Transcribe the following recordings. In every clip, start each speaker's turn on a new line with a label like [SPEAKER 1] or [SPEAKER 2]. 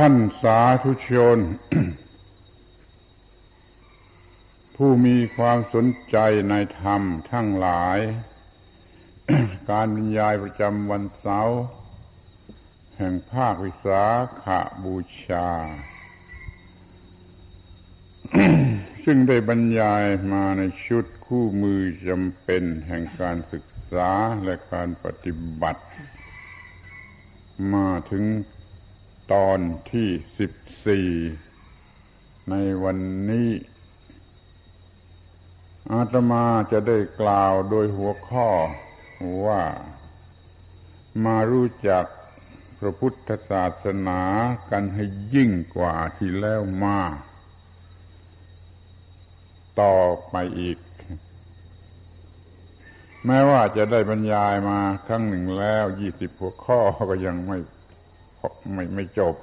[SPEAKER 1] ท่านสาธุชน ผู้มีความสนใจในธรรมทั้งหลาย การบรรยายประจำวันเสาร์แห่งภาควิสาขาบูชา ซึ่งได้บรรยายมาในชุดคู่มือจำเป็นแห่งการศึกษาและการปฏิบัติ มาถึง ตอนที่สิบสี่ในวันนี้ อาตมาจะได้กล่าวโดยหัวข้อว่ามารู้จักพระพุทธศาสนากันให้ยิ่งกว่าที่แล้วมา ต่อไปอีก แม้ว่าจะได้บรรยายมาครั้งหนึ่งแล้วยี่สิบหัวข้อก็ยังไม่ ไม่ไม่จบ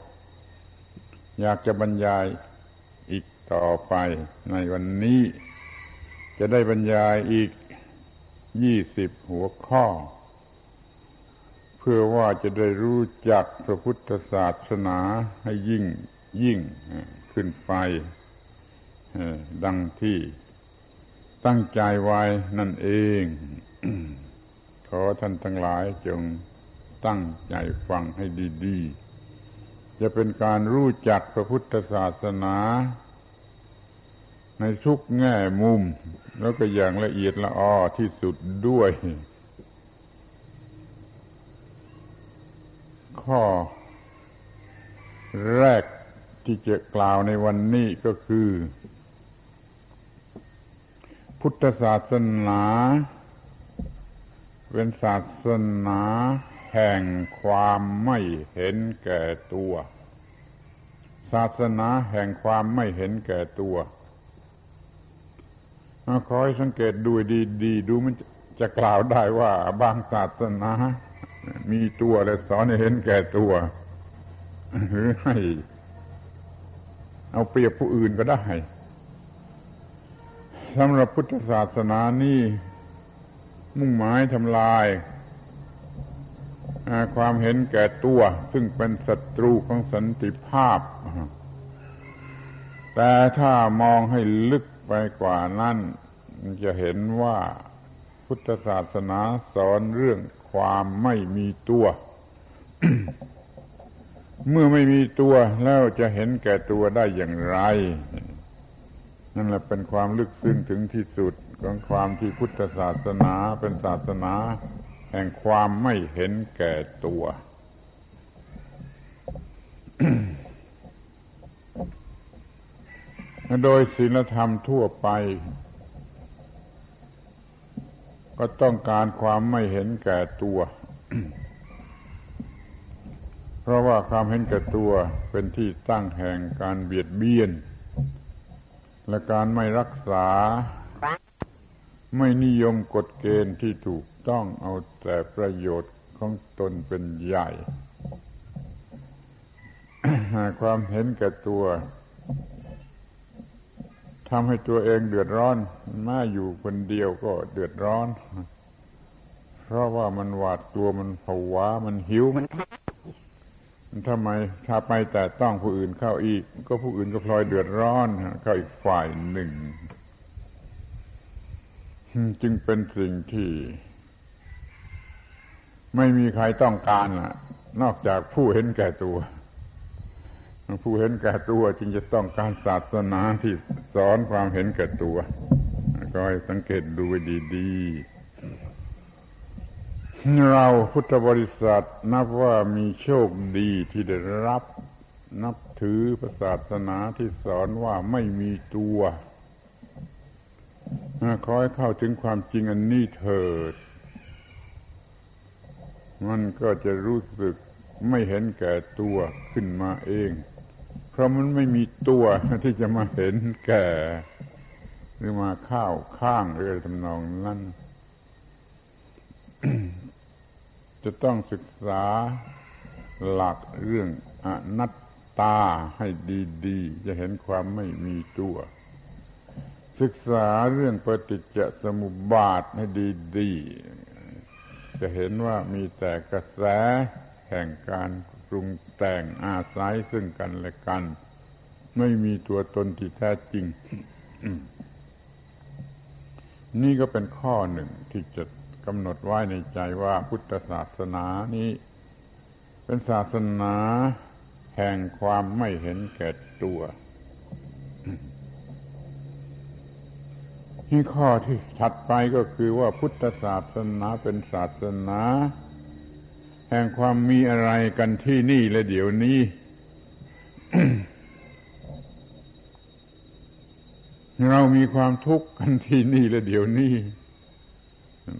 [SPEAKER 1] อยากจะบรรยายอีกต่อไปในวันนี้ จะได้บรรยายอีกยี่สิบหัวข้อ เพื่อว่าจะได้รู้จักพระพุทธศาสนาให้ยิ่งยิ่งขึ้นไปดังที่ตั้งใจไว้นั่นเอง ขอท่านทั้งหลายจง ตั้งใจฟังให้ดีๆ จะเป็นการรู้จักพระพุทธศาสนา ในทุกแง่มุม แล้วก็อย่างละเอียดละออที่สุดด้วย ข้อแรกที่จะกล่าวในวันนี้ก็คือ พุทธศาสนาเป็นศาสนา แห่งความไม่เห็นแก่ตัว ศาสนาแห่งความไม่เห็นแก่ตัวขอให้สังเกตดูดีๆดูมันจะกล่าวได้ว่าบางศาสนา มีตัวและสอนให้เห็นแก่ตัว หรือให้ เอาเปรียบผู้อื่นก็ได้สำหรับพุทธศาสนานี่ มุ่งหมายทำลาย ความเห็นแก่ตัว ซึ่งเป็นศัตรูของสันติภาพ แต่ถ้ามองให้ลึกไปกว่านั้นจะเห็นว่าพุทธศาสนาสอนเรื่องความไม่มีตัว เมื่อไม่มีตัวแล้วจะเห็นแก่ตัวได้อย่างไร นั่นแหละเป็นความลึกซึ้งถึงที่สุดของความที่พุทธศาสนาเป็นศาสนา แห่งความไม่เห็นแก่ตัว โดยศีลธรรมทั่วไป ก็ต้องการความไม่เห็นแก่ตัว เพราะว่าความเห็นแก่ตัวเป็นที่ตั้งแห่งการเบียดเบียน และการไม่รักษา ไม่นิยมกฎเกณฑ์ที่ถูก ต้องเอาแต่ประโยชน์ของตนเป็นใหญ่ หาความเห็นแก่ตัวทำให้ตัวเองเดือดร้อนมาอยู่คนเดียวก็เดือดร้อน เพราะว่ามันหวาดกลัวมันผวา มันหิวมันทำไมถ้าไปแต่ต้องผู้อื่นเข้าอีก ก็ผู้อื่นก็พลอยเดือดร้อนเข้าอีกฝ่ายหนึ่ง จึงเป็นสิ่งที่ ไม่มีใครต้องการล่ะนอกจากผู้เห็นแก่ตัว ผู้เห็นแก่ตัวจึงจะต้องการศาสนาที่สอนความเห็นแก่ตัวก็ให้สังเกตดูดีๆเราพุทธบริษัทนับว่ามีโชคดีที่ได้รับนับถือศาสนาที่สอนว่าไม่มีตัวขอให้เข้าถึงความจริงอันนี้เถิด มันก็จะรู้สึกไม่เห็นแก่ตัวขึ้นมาเอง เพราะมันไม่มีตัวที่จะมาเห็นแก่ หรือมาข้าวข้างหรืออะไรทำนองนั้น จะต้องศึกษาหลักเรื่องอนัตตาให้ดีๆ จะเห็นความไม่มีตัว ศึกษาเรื่องปฏิจจสมุปบาทให้ดีๆ จะเห็นว่ามีแต่กระแสแห่งการปรุงแต่งอาศัยซึ่งกันและกัน ไม่มีตัวตนที่แท้จริง นี่ก็เป็นข้อหนึ่งที่จะกำหนดไว้ในใจว่าพุทธศาสนานี้ เป็นศาสนาแห่งความไม่เห็นแก่ตัว ที่ข้อที่ถัดไปก็คือว่าพุทธศาสนาเป็นศาสนา แห่งความมีอะไรกันที่นี่และเดี๋ยวนี้ เรามีความทุกข์กันที่นี่และเดี๋ยวนี้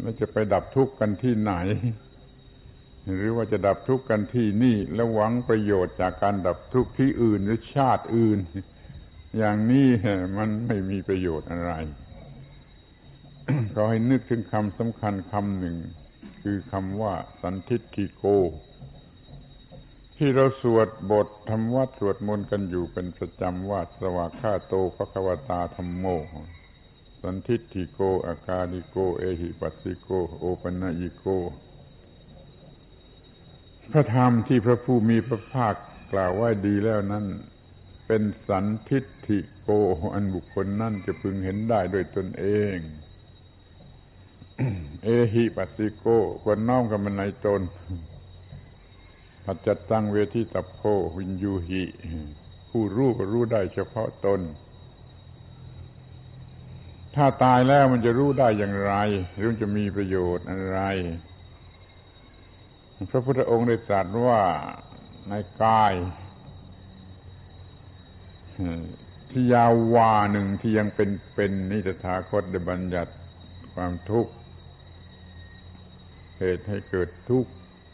[SPEAKER 1] แล้วจะไปดับทุกข์กันที่ไหน หรือว่าจะดับทุกข์กันที่นี่ แล้วหวังประโยชน์จากการดับทุกข์ที่อื่นหรือชาติอื่น อย่างนี้มันไม่มีประโยชน์อะไร ก็ให้นึกถึงคำสำคัญคำหนึ่ง คือคำว่า สันทิฏฐิโก ที่เราสวดบทธรรมวัดสวดมนต์กันอยู่เป็นประจำว่าสวากขาโตภควตาธรรมโม สันทิฏฐิโก อากาลิโก เอหิปัสสิโก โอปัญญิโก พระธรรมที่พระผู้มีพระภาคกล่าวไว้ดีแล้วนั้นเป็นสันทิฏฐิโก อันบุคคลนั่นจะพึงเห็นได้โดยตนเอง เอหิปัสสิโกควรน้อมกับมันในตนปัจจตังเวทิตโพวินยูหิผู้รู้ก็รู้ได้เฉพาะตน ถ้าตายแล้วมันจะรู้ได้อย่างไรหรือจะมีประโยชน์อะไร พระพุทธองค์ได้ตรัสว่าในกายที่ยาววาหนึ่งที่ยังเป็นเป็นนิตถาคตได้บัญญัติความทุกข์ เหตุให้เกิดทุกข์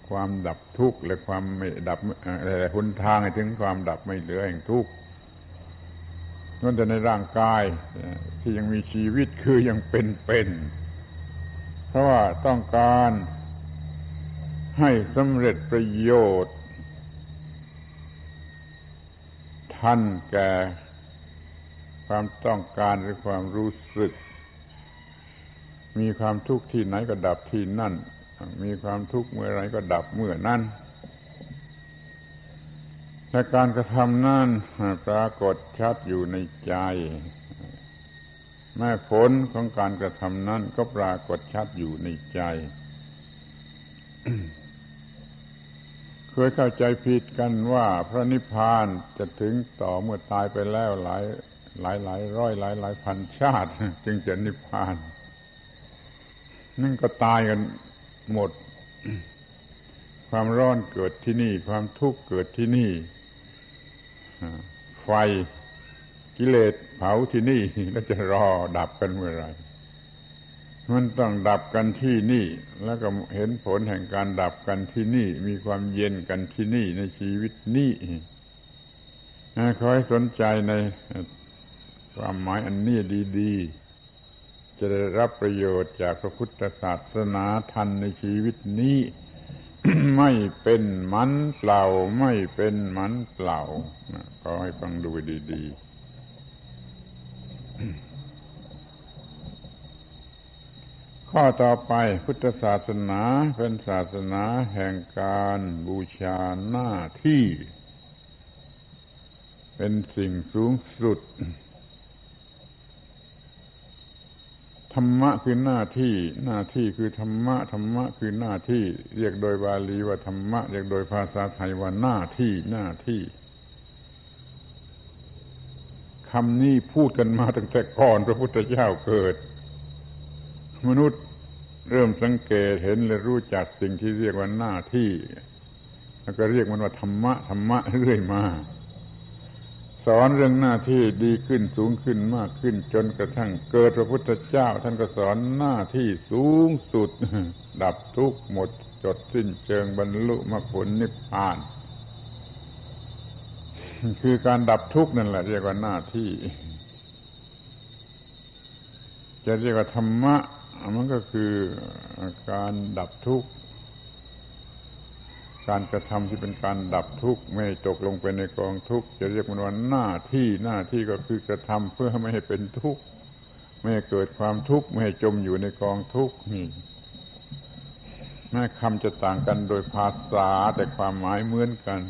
[SPEAKER 1] ความดับทุกข์และความไม่ดับอะไรหนทางให้ถึงความดับไม่เหลือแห่งทุกข์นั่นแต่ในร่างกายที่ยังมีชีวิตคือยังเป็นเป็นเพราะว่าต้องการให้สำเร็จประโยชน์ ทันแก่ความต้องการหรือความรู้สึก มีความทุกข์ที่ไหนก็ดับที่นั่น มีความทุกข์เมื่อไรก็ดับเมื่อนั้นและการกระทำนั้นปรากฏชัดอยู่ในใจ แม้ผลของการกระทำนั้นก็ปรากฏชัดอยู่ในใจ เคยเข้าใจผิดกันว่าพระนิพพานจะถึงต่อเมื่อตายไปแล้วหลายหลายหลายร้อยหลายหลายพันชาติ จึงจะนิพพาน นั่นก็ตายกัน หมด ความร้อนเกิดที่นี่ ความทุกข์เกิดที่นี่ไฟกิเลสเผาที่นี่แล้วจะรอดับกันเมื่อไรมันต้องดับกันที่นี่ แล้วก็เห็นผลแห่งการดับกันที่นี่ มีความเย็นกันที่นี่ในชีวิตนี้ขอให้สนใจในความหมายอันนี้ดี ๆ จะได้รับประโยชน์จากพระพุทธศาสนาทันในชีวิตนี้ ไม่เป็นมันเปล่า ไม่เป็นมันเปล่าก็ให้ฟังดูดีๆ ข้อต่อไปพุทธศาสนาเป็นศาสนาแห่งการบูชาหน้าที่ เป็นสิ่งสูงสุด ธรรมะคือหน้าที่ หน้าที่คือธรรมะธรรมะคือหน้าที่ เรียกโดยบาลีว่าธรรมะเรียกโดยภาษาไทยว่าหน้าที่หน้าที่คำนี้พูดกันมาตั้งแต่ก่อนพระพุทธเจ้าเกิด มนุษย์เริ่มสังเกตเห็นและรู้จักสิ่งที่เรียกว่าหน้าที่ แล้วก็เรียกมันว่าธรรมะธรรมะเรื่อยมา อนเรื่องหน้าที่ดีขึ้นสูงขึ้นมากขึ้น จนกระทั่งเกิดพระพุทธเจ้า ท่านก็สอนหน้าที่สูงสุด ดับทุกข์หมดจดสิ้นเชิงบรรลุมรรคผลนิพพาน คือการดับทุกข์นั่นแหละ เรียกว่าหน้าที่ จะเรียกว่าธรรมะ มันก็คือการดับทุกข์ การกระทำที่เป็นการดับทุกข์ไม่ตกลงไปในกองทุกข์จะเรียกมันว่าหน้าที่หน้าที่ก็คือกระทำเพื่อไม่ให้เป็นทุกข์ไม่ให้เกิดความทุกข์ไม่ให้จมอยู่ในกองทุกข์นี่แม้คำจะต่างกันโดยภาษาแต่ความหมายเหมือนกัน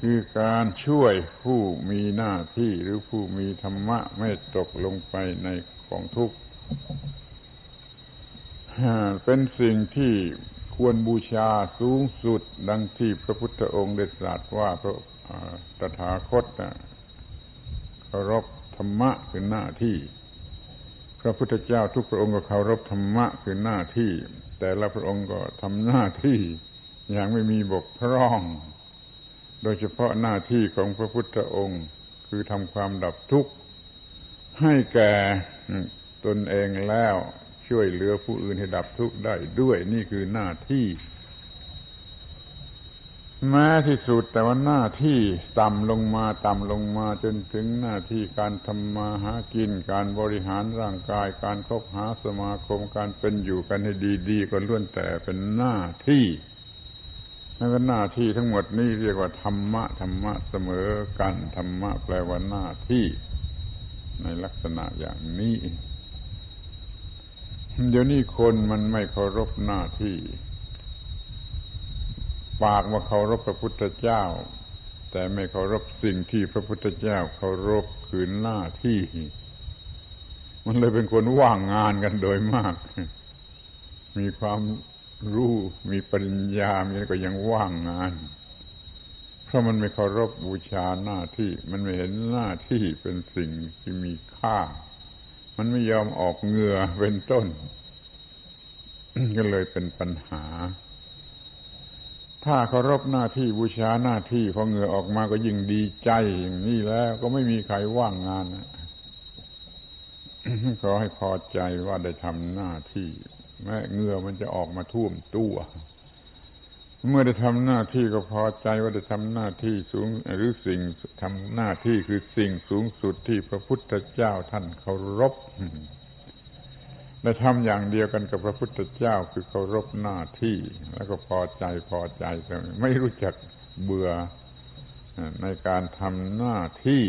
[SPEAKER 1] คือการช่วยผู้มีหน้าที่หรือผู้มีธรรมะไม่ตกลงไปในของทุกข์เป็นสิ่งที่ ควรบูชาสูงสุด ดังที่พระพุทธองค์ได้ตรัสว่าพระตถาคตเคารพธรรมะคือหน้าที่ พระพุทธเจ้าทุกพระองค์ก็เคารพธรรมะคือหน้าที่ แต่ละพระองค์ก็ทำหน้าที่ อย่างไม่มีบกพร่อง โดยเฉพาะหน้าที่ของพระพุทธองค์ คือทำความดับทุกข์ให้แก่ตนเองแล้ว ช่วยเหลือผู้อื่นให้ดับทุกข์ได้ด้วย นี่คือหน้าที่แม้ที่สุดแต่ว่าหน้าที่ต่ำลงมาต่ำลงมาจนถึงหน้าที่การทำมาหากิน การบริหารร่างกาย การคบหาสมาคมการเป็นอยู่กันให้ดีๆก็ล้วนแต่เป็นหน้าที่นั่นก็หน้าที่ทั้งหมดนี่เรียกว่าธรรมะธรรมะเสมอกันธรรมะแปลว่าหน้าที่ ในลักษณะอย่างนี้ เดี๋ยวนี้คนมันไม่เคารพหน้าที่ ปากว่าเคารพพระพุทธเจ้า แต่ไม่เคารพสิ่งที่พระพุทธเจ้าเคารพคือหน้าที่ มันเลยเป็นคนว่างงานกันโดยมาก มีความรู้มีปริญญามีก็ยังว่างงาน เพราะมันไม่เคารพบูชาหน้าที่ มันไม่เห็นหน้าที่เป็นสิ่งที่มีค่า มันไม่ยอมออกเหงื่อเป็นต้น ก็เลยเป็นปัญหา ถ้าเคารพหน้าที่บูชาหน้าที่พอเหงื่อออกมาก็ยิ่งดีใจอย่างนี้แล้ว ก็ไม่มีใครว่างงานขอให้พอใจว่าได้ทำหน้าที่แม้เหงื่อมันจะออกมาท่วมตัว เมื่อได้ทำหน้าที่ก็พอใจว่าได้ทำหน้าที่สูงหรือสิ่งทำหน้าที่คือสิ่งสูงสุดที่พระพุทธเจ้าท่านเคารพได้ทำอย่างเดียวกันกับพระพุทธเจ้าคือเคารพหน้าที่ แล้วก็พอใจพอใจแต่ไม่รู้จักเบื่อในการทำหน้าที่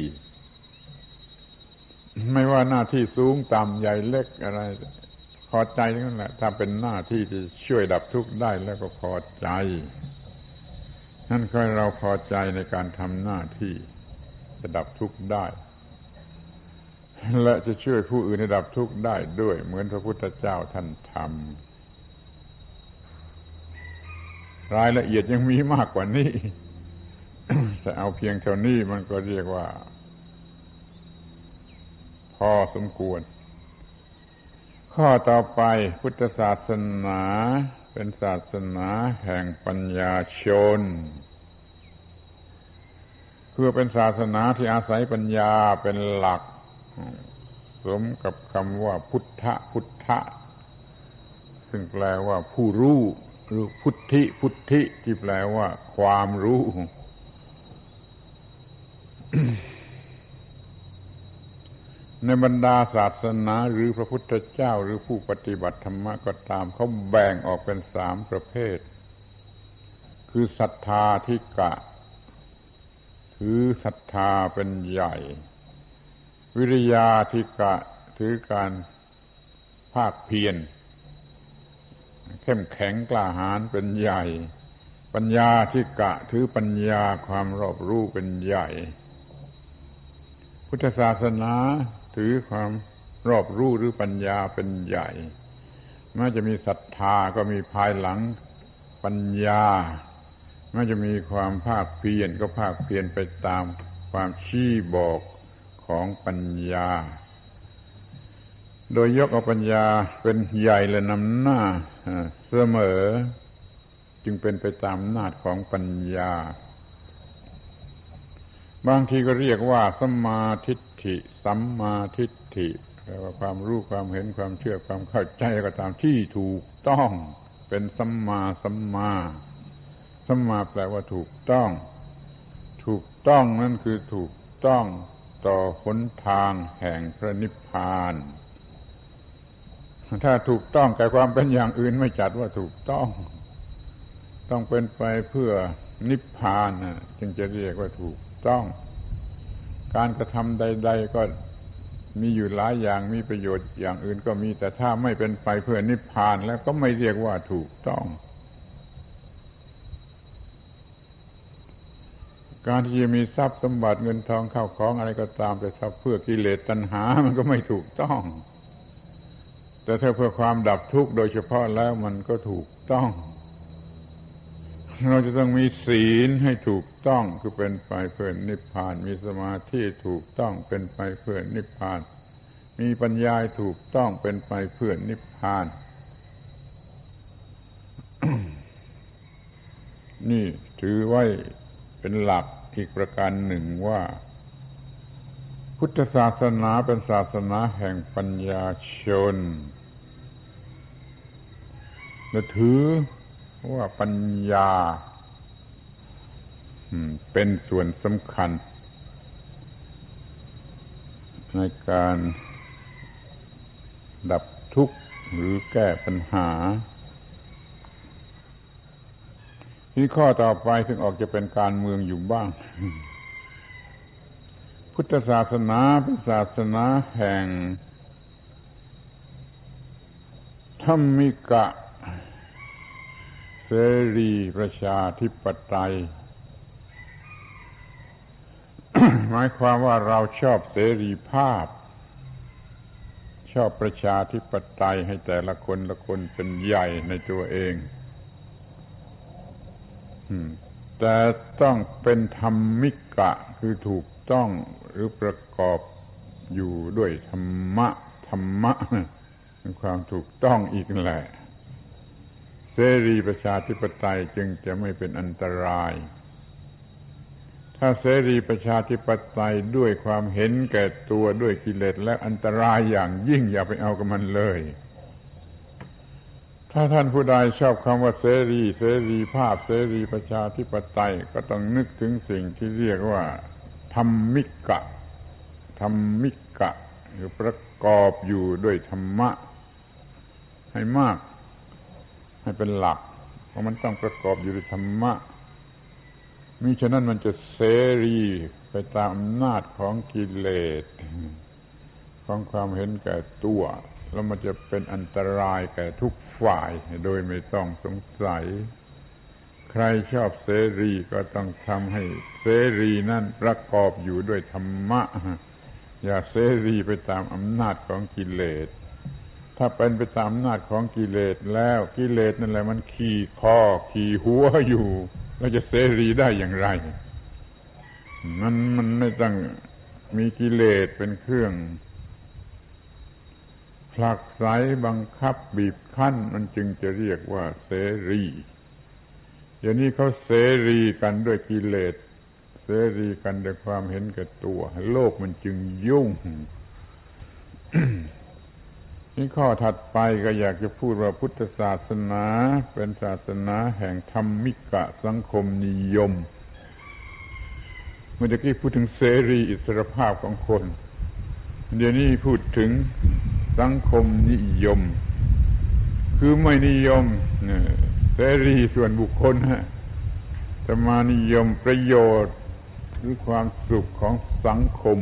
[SPEAKER 1] ไม่ว่าหน้าที่สูงต่ำใหญ่เล็กอะไร พอใจนั่นแหละ ถ้าเป็นหน้าที่ที่ช่วยดับทุกข์ได้แล้วก็พอใจ นั่นคือเราพอใจในการทำหน้าที่จะดับทุกข์ได้ และจะช่วยผู้อื่นให้ดับทุกข์ได้ด้วย เหมือนพระพุทธเจ้าท่านทำรายละเอียดยังมีมากกว่านี้แต่เอาเพียงเท่านี้มันก็เรียกว่า พอสมควร ข้อต่อไปพุทธศาสนาเป็นศาสนาแห่งปัญญาชน คือเป็นศาสนาที่อาศัยปัญญาเป็นหลัก สมกับคำว่าพุทธพุทธซึ่งแปลว่าผู้รู้หรือพุทธิพุทธิที่แปลว่าความรู้ ในบรรดาศาสนาหรือพระพุทธเจ้าหรือผู้ปฏิบัติธรรมก็ตามเขาแบ่งออกเป็นสามประเภท คือศรัทธาทิกะ ถือศรัทธาเป็นใหญ่ วิริยาทิกะ ถือการภาคเพียรเข้มแข็งกล้าหาญเป็นใหญ่ ปัญญาทิกะ ถือปัญญาความรอบรู้เป็นใหญ่ พุทธศาสนา ถือความรอบรู้หรือปัญญาเป็นใหญ่แม้จะมีศรัทธาก็มีภายหลังปัญญาแม้จะมีความภาคเพียรก็ภาคเพียรไปตามความชี้บอกของปัญญา โดยยกเอาปัญญาเป็นใหญ่และนำหน้าเสมอ จึงเป็นไปตามนาจของปัญญา บางทีก็เรียกว่าสมาธิ ฐิสัมมาทิฏฐิแปลว่าความรู้ความเห็นความเชื่อความเข้าใจก็ตามที่ถูกต้อง เป็นสัมมาสัมมาสัมมาแปลว่าถูกต้อง ถูกต้องนั่นคือถูกต้องต่อหนทางแห่งพระนิพพาน ถ้าถูกต้องแต่ความเป็นอย่างอื่นไม่จัดว่าถูกต้อง ต้องเป็นไปเพื่อนิพพานจึงจะเรียกว่าถูกต้อง การกระทำใด ๆ ก็มีอยู่หลายอย่างมีประโยชน์อย่างอื่นก็มี แต่ถ้าไม่เป็นไปเพื่อนิพพานแล้วก็ไม่เรียกว่าถูกต้อง การที่จะมีทรัพย์สมบัติเงินทองเข้าของอะไรก็ตามแต่ทรัพย์เพื่อกิเลสตัณหามันก็ไม่ถูกต้อง แต่ถ้าเพื่อความดับทุกข์โดยเฉพาะแล้วมันก็ถูกต้อง เราจะต้องมีศีลให้ถูกต้องคือเป็นไปเพื่อนิพพาน มีสมาธิถูกต้องเป็นไปเพื่อนิพพาน มีปัญญาถูกต้องเป็นไปเพื่อนิพพาน นี่ถือไว้เป็นหลักอีกประการหนึ่งว่า พุทธศาสนาเป็นศาสนาแห่งปัญญาชนและถือ ว่าปัญญาเป็นส่วนสำคัญ ในการดับทุกข์หรือแก้ปัญหา ที่ข้อต่อไปซึ่งออกจะเป็นการเมืองอยู่บ้าง พุทธศาสนาเป็นศาสนาแห่งธรรมิกะ เสรีประชาธิปไตย หมายความว่าเราชอบเสรีภาพ ชอบประชาธิปไตยให้แต่ละคนละคนเป็นใหญ่ในตัวเองแต่ต้องเป็นธรรมิกะคือถูกต้องหรือประกอบอยู่ด้วยธรรมะ ธรรมะความถูกต้องอีกแหละ เสรีประชาธิปไตยจึงจะไม่เป็นอันตราย ถ้าเสรีประชาธิปไตยด้วยความเห็นแก่ตัวด้วยกิเลสและอันตรายอย่างยิ่งอย่าไปเอากับมันเลย ถ้าท่านผู้ใดชอบคำว่าเสรีเสรีภาพเสรีประชาธิปไตยก็ต้องนึกถึงสิ่งที่เรียกว่าธรรมิกะธรรมิกะคือประกอบอยู่ด้วยธรรมะ ให้มาก ให้เป็นหลัก เพราะมันต้องประกอบอยู่ด้วยธรรมะมิฉะนั้นมันจะเสรีไปตามอำนาจของกิเลส ของความเห็นแก่ตัว แล้วมันจะเป็นอันตรายแก่ทุกฝ่ายโดยไม่ต้องสงสัย ใครชอบเสรีก็ต้องทำให้เสรีนั่นประกอบอยู่ด้วยธรรมะ อย่าเสรีไปตามอำนาจของกิเลส ถ้าเป็นไปตามอำนาจของกิเลสแล้วกิเลสนั่นแหละมันขี่คอขี่หัวอยู่เราจะเสรีได้อย่างไรมันมันไม่ต้องมีกิเลสเป็นเครื่องผลักไสบังคับบีบคั้น มันจึงจะเรียกว่าเสรีเดี๋ยวนี้เขาเสรีกันด้วยกิเลสเสรีกันด้วยความเห็นแก่ตัว โลกมันจึงยุ่ง นี่ข้อถัดไปก็อยากจะพูดว่าพุทธศาสนาเป็นศาสนาแห่งธรรมิกะสังคมนิยม เมื่อกี้พูดถึงเสรีอิสรภาพของคน เดี๋ยวนี้พูดถึงสังคมนิยม คือไม่นิยมเสรีส่วนบุคคลฮะจะมานิยมประโยชน์หรือความสุขของสังคม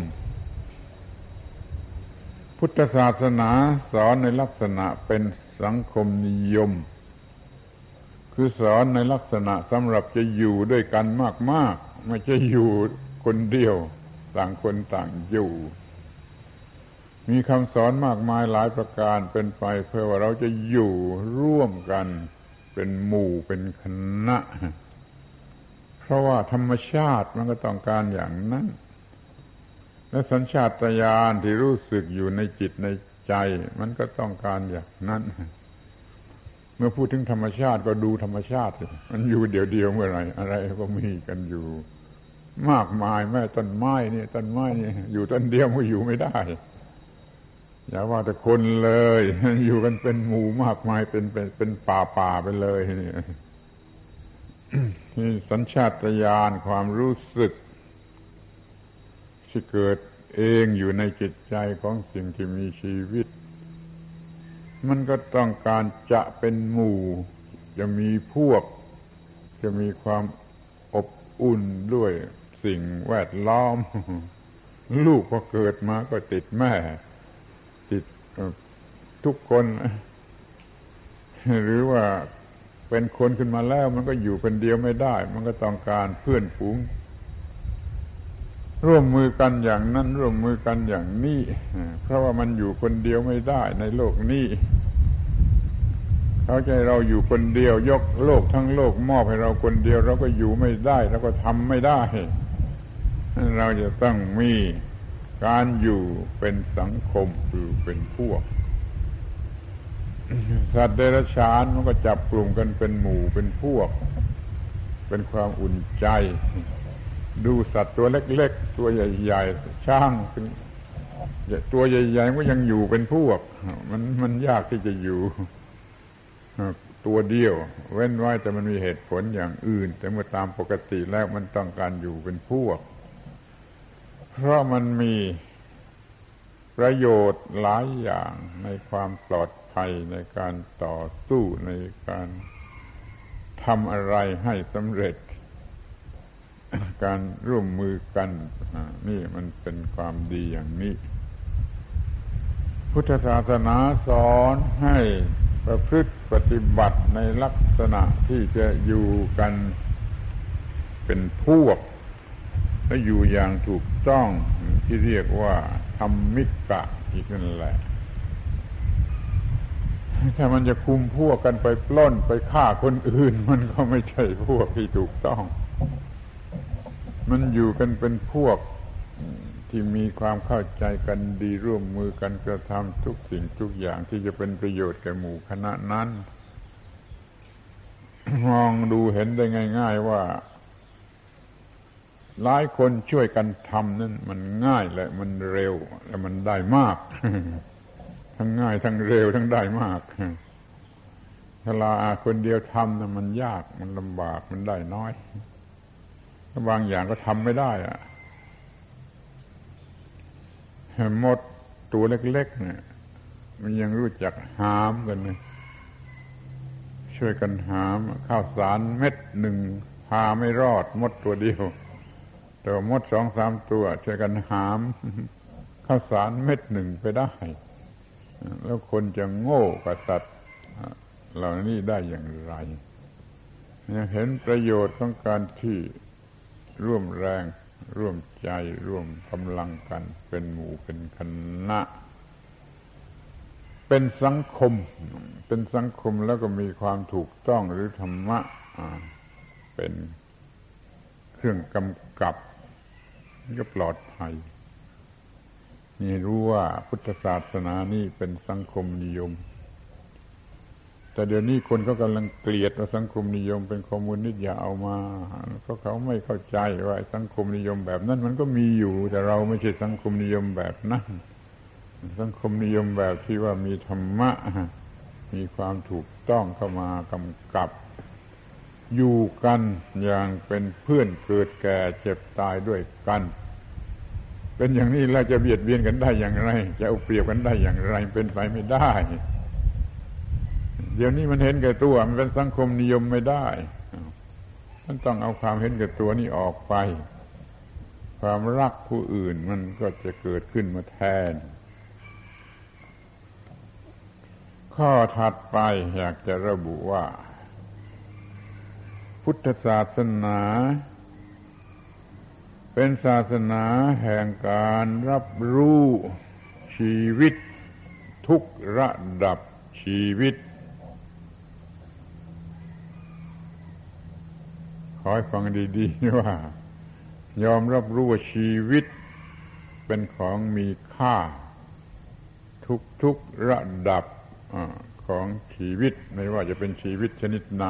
[SPEAKER 1] พุทธศาสนาสอนในลักษณะเป็นสังคมนิยม คือสอนในลักษณะสำหรับจะอยู่ด้วยกันมาก ๆ ไม่ใช่อยู่คนเดียว ต่างคนต่างอยู่ มีคำสอนมากมายหลายประการเป็นไปเพื่อว่าเราจะอยู่ร่วมกัน เป็นหมู่เป็นคณะ เพราะว่าธรรมชาติมันก็ต้องการอย่างนั้น และสัญชาตญาณที่รู้สึกอยู่ในจิตในใจ มันก็ต้องการอย่างนั้น เมื่อพูดถึงธรรมชาติก็ดูธรรมชาติ มันอยู่เดียวเดียวเมื่อไรอะไรก็มีกันอยู่ มากมายแม่ต้นไม้นี่ต้นไม้นี่อยู่ต้นเดียวก็อยู่ไม่ได้อย่าว่าแต่คนเลย อยู่กันเป็นหมู่มากมายเป็นเป็นเป็นป่าป่าไปเลยนี่สัญชาตญาณความรู้สึก ที่เกิดเองอยู่ในจิตใจของสิ่งที่มีชีวิต มันก็ต้องการจะเป็นหมู่ จะมีพวก จะมีความอบอุ่นด้วยสิ่งแวดล้อม ลูกพอเกิดมาก็ติดแม่ ติดทุกคน หรือว่าเป็นคนขึ้นมาแล้ว มันก็อยู่เป็นเดียวไม่ได้ มันก็ต้องการเพื่อนฝูง ร่วมมือกันอย่างนั้นร่วมมือกันอย่างนี้เพราะว่ามันอยู่คนเดียวไม่ได้ในโลกนี้เขาใจเราอยู่คนเดียวยกโลกทั้งโลกมอบให้เราคนเดียว เราก็อยู่ไม่ได้เราก็ทำไม่ได้ เราจะต้องมีการอยู่เป็นสังคมคือเป็นพวก สัตว์เดรัจฉานมันก็จับกลุ่มกันเป็นหมู่เป็นพวก เป็นความอุ่นใจ ดูสัตว์ตัวเล็ก ๆ ตัวใหญ่ ๆช่างตัวใหญ่ๆก็ยังอยู่เป็นพวก มันมันยากที่จะอยู่ตัวเดียว เว้นไว้แต่มันมีเหตุผลอย่างอื่น แต่เมื่อตามปกติแล้วมันต้องการอยู่เป็นพวก เพราะมันมีประโยชน์หลายอย่างในความปลอดภัยในการต่อสู้ในการทำอะไรให้สำเร็จ การร่วมมือกันนี่มันเป็นความดีอย่างนี้ พุทธศาสนาสอนให้ประพฤติปฏิบัติในลักษณะที่จะอยู่กันเป็นพวก และอยู่อย่างถูกต้องที่เรียกว่าธรรมิกะอีกนั่นแหละถ้ามันจะคุมพวกกันไปปล้นไปฆ่าคนอื่น มันก็ไม่ใช่พวกที่ถูกต้อง มันอยู่กันเป็นพวกที่มีความเข้าใจกันดีร่วมมือกันกระทำทุกสิ่งทุกอย่างที่จะเป็นประโยชน์แก่หมู่คณะนั้น มองดูเห็นได้ง่าย ๆว่า หลายคนช่วยกันทำนั้นมันง่ายและมันเร็ว และมันได้มาก ทั้งง่ายทั้งเร็วทั้งได้มากถ้าลาคนเดียวทำนะมันยากมันลำบากมันได้น้อย บางอย่างก็ทำไม่ได้อะมดตัวเล็กๆเนี่ยมันยังรู้จักหามกันเลยช่วยกันหามข้าวสารเม็ดหนึ่งพาไม่รอดมดตัวเดียวแต่มดสองสามตัวช่วยกันหามข้าวสารเม็ดหนึ่งไปได้ แล้วคนจะโง่กับสัตว์เหล่านี้ได้อย่างไรเห็นประโยชน์ของการที่ ร่วมแรง ร่วมใจร่วมกำลังกันเป็นหมู่เป็นคณะ เป็นสังคม เป็นสังคมแล้วก็มีความถูกต้องหรือธรรมะเป็นเครื่องกำกับก็ปลอดภัยนี่รู้ว่าพุทธศาสนานี่เป็นสังคมนิยม แต่เดี๋ยวนี้คนเขากำลังเกลียดว่าสังคมนิยมเป็นคอมมิวนิสต์อย่าเอามาเพราะเขาไม่เข้าใจว่าสังคมนิยมแบบนั้น มันก็มีอยู่ แต่เราไม่ใช่สังคมนิยมแบบนั้นสังคมนิยมแบบที่ว่ามีธรรมะ มีความถูกต้องเข้ามากำกับ อยู่กันอย่างเป็นเพื่อนเกิดแก่เจ็บตายด้วยกัน เป็นอย่างนี้แล้วจะเบียดเบียนกันได้อย่างไร จะเอาเปรียบกันได้อย่างไร เป็นไปไม่ได้ เดี๋ยวนี้มันเห็นแก่ตัว มันเป็นสังคมนิยมไม่ได้ มันต้องเอาความเห็นแก่ตัวนี้ออกไป ความรักผู้อื่นมันก็จะเกิดขึ้นมาแทน ข้อถัดไปอยากจะระบุว่า พุทธศาสนา เป็นศาสนาแห่งการรับรู้ชีวิตทุกระดับชีวิต ขอให้ฟังดีๆว่า ยอมรับรู้ว่าชีวิต เป็นของมีค่า ทุกๆระดับอของชีวิต ไม่ว่าจะเป็นชีวิตชนิดไหน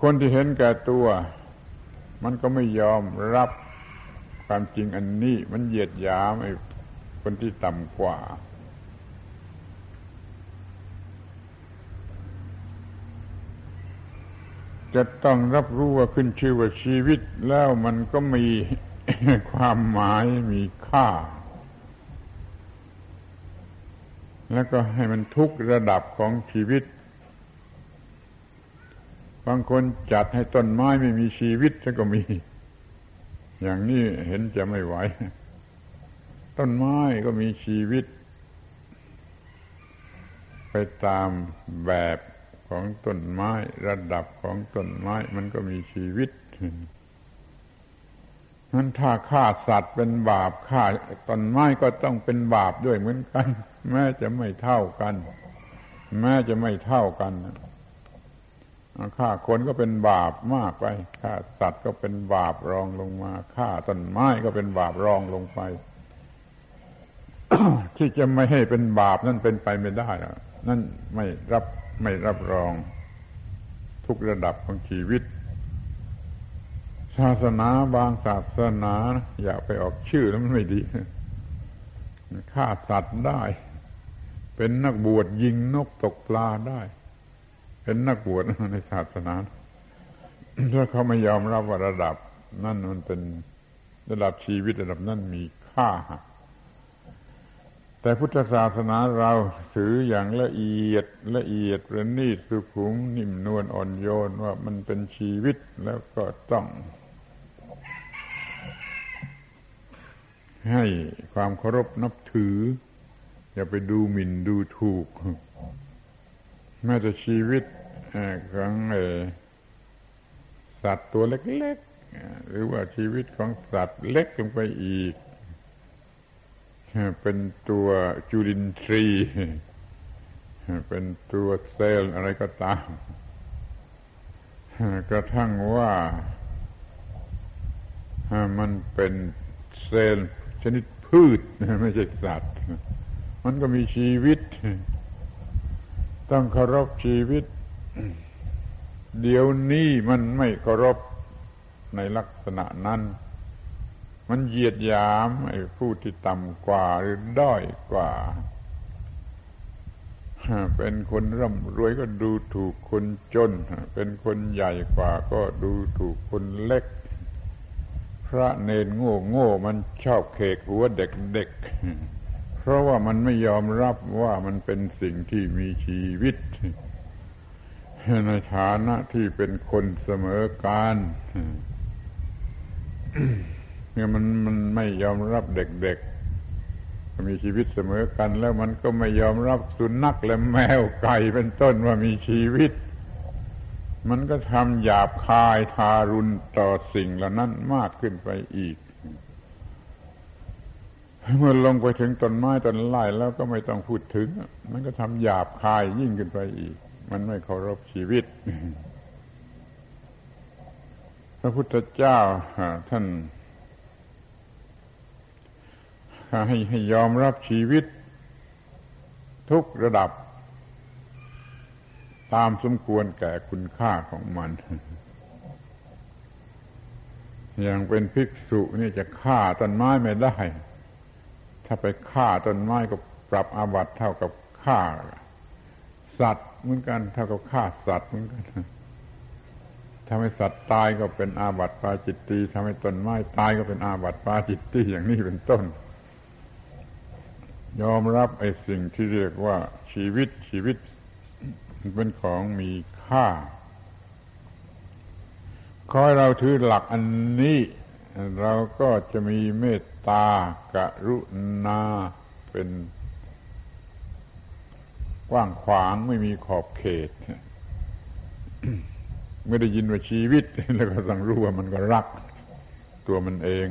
[SPEAKER 1] คนที่เห็นแก่ตัว มันก็ไม่ยอมรับความจริงอันนี้ มันเหยียดหยามไอ้คนที่ต่ำกว่า จะต้องรับรู้ว่าขึ้นชื่อว่าชีวิต แล้วมันก็มีความหมายมีค่า แล้วก็ให้มันทุกระดับของชีวิต บางคนจัดให้ต้นไม้ไม่มีชีวิตก็มี อย่างนี้เห็นจะไม่ไหว ต้นไม้ก็มีชีวิต ไปตามแบบ ของต้นไม้ ระดับของต้นไม้ มันก็มีชีวิตนั้นถ้าฆ่าสัตว์เป็นบาปฆ่าต้นไม้ก็ต้องเป็นบาปด้วยเหมือนกัน แม้จะไม่เท่ากัน แม้จะไม่เท่ากันฆ่าคนก็เป็นบาปมากไปฆ่าสัตว์ก็เป็นบาปรองลงมาฆ่าต้นไม้ก็เป็นบาปรองลงไปที่จะไม่ให้เป็นบาปนั่นเป็นไปไม่ได้นั่นไม่รับ ไม่รับรองทุกระดับของชีวิต ศาสนาบางศาสนา อย่าไปออกชื่อแล้วมันไม่ดีฆ่าสัตว์ได้ เป็นนักบวชยิงนกตกปลาได้ เป็นนักบวชในศาสนาถ้าเขาไม่ยอมรับว่าระดับ นั่นมันเป็นระดับชีวิตระดับนั้นมีค่า แต่พุทธศาสนาเราถืออย่างละเอียดละเอียดประณีตสุขุมนิ่มนวลอ่อนโยนว่ามันเป็นชีวิตแล้วก็ต้อง ให้ความเคารพนับถือ อย่าไปดูหมิ่นดูถูก แม้แต่ชีวิตของสัตว์ตัวเล็กๆหรือว่าชีวิตของสัตว์เล็กลงไปอีก เป็นตัวจุลินทรีย์เป็นตัวเซลล์อะไรก็ตามกระทั่งว่ามันเป็นเซลล์ชนิดพืชไม่ใช่สัตว์ มันก็มีชีวิต ต้องเคารพชีวิต เดี๋ยวนี้มันไม่เคารพในลักษณะนั้น มันเหยียดหยามไอ้ผู้ที่ต่ำกว่าหรือด้อยกว่า เป็นคนร่ำรวยก็ดูถูกคนจน เป็นคนใหญ่กว่าก็ดูถูกคนเล็ก พระเนนโง่โง่มันชอบเคกหัวเด็กเด็กเพราะว่ามันไม่ยอมรับว่ามันเป็นสิ่งที่มีชีวิต ในฐานะที่เป็นคนเสมอการ เนี่ยมันมันไม่ยอมรับเด็กๆมีชีวิตเสมอกัน แล้วมันก็ไม่ยอมรับสุนัขและแมวไก่เป็นต้นว่ามีชีวิต มันก็ทำหยาบคายทารุณต่อสิ่งเหล่านั้นมากขึ้นไปอีกเมื่อลงไปถึงต้นไม้ต้นไม้แล้วก็ไม่ต้องพูดถึง มันก็ทำหยาบคายยิ่งขึ้นไปอีก มันไม่เคารพชีวิต พระพุทธเจ้าท่าน ให้ให้ยอมรับชีวิต ทุกระดับ ตามสมควรแก่คุณค่าของมัน อย่างเป็นภิกษุนี่จะฆ่าต้นไม้ไม่ได้ ถ้าไปฆ่าต้นไม้ก็ปรับอาบัติเท่ากับฆ่า สัตว์เหมือนกันเท่ากับฆ่าสัตว์เหมือนกันทำให้สัตว์ตายก็เป็นอาบัติปาจิตตีทำให้ต้นไม้ตายก็เป็นอาบัติปาจิตตีอย่างนี้เป็นต้น ยอมรับไอ้สิ่งที่เรียกว่าชีวิตชีวิตเป็นของมีค่าขอให้เราถือหลักอันนี้ เราก็จะมีเมตตากรุณาเป็นกว้างขวางไม่มีขอบเขตเมื่อได้ยินว่าชีวิต แล้วก็ต้องรู้ว่ามันก็รักตัวมันเอง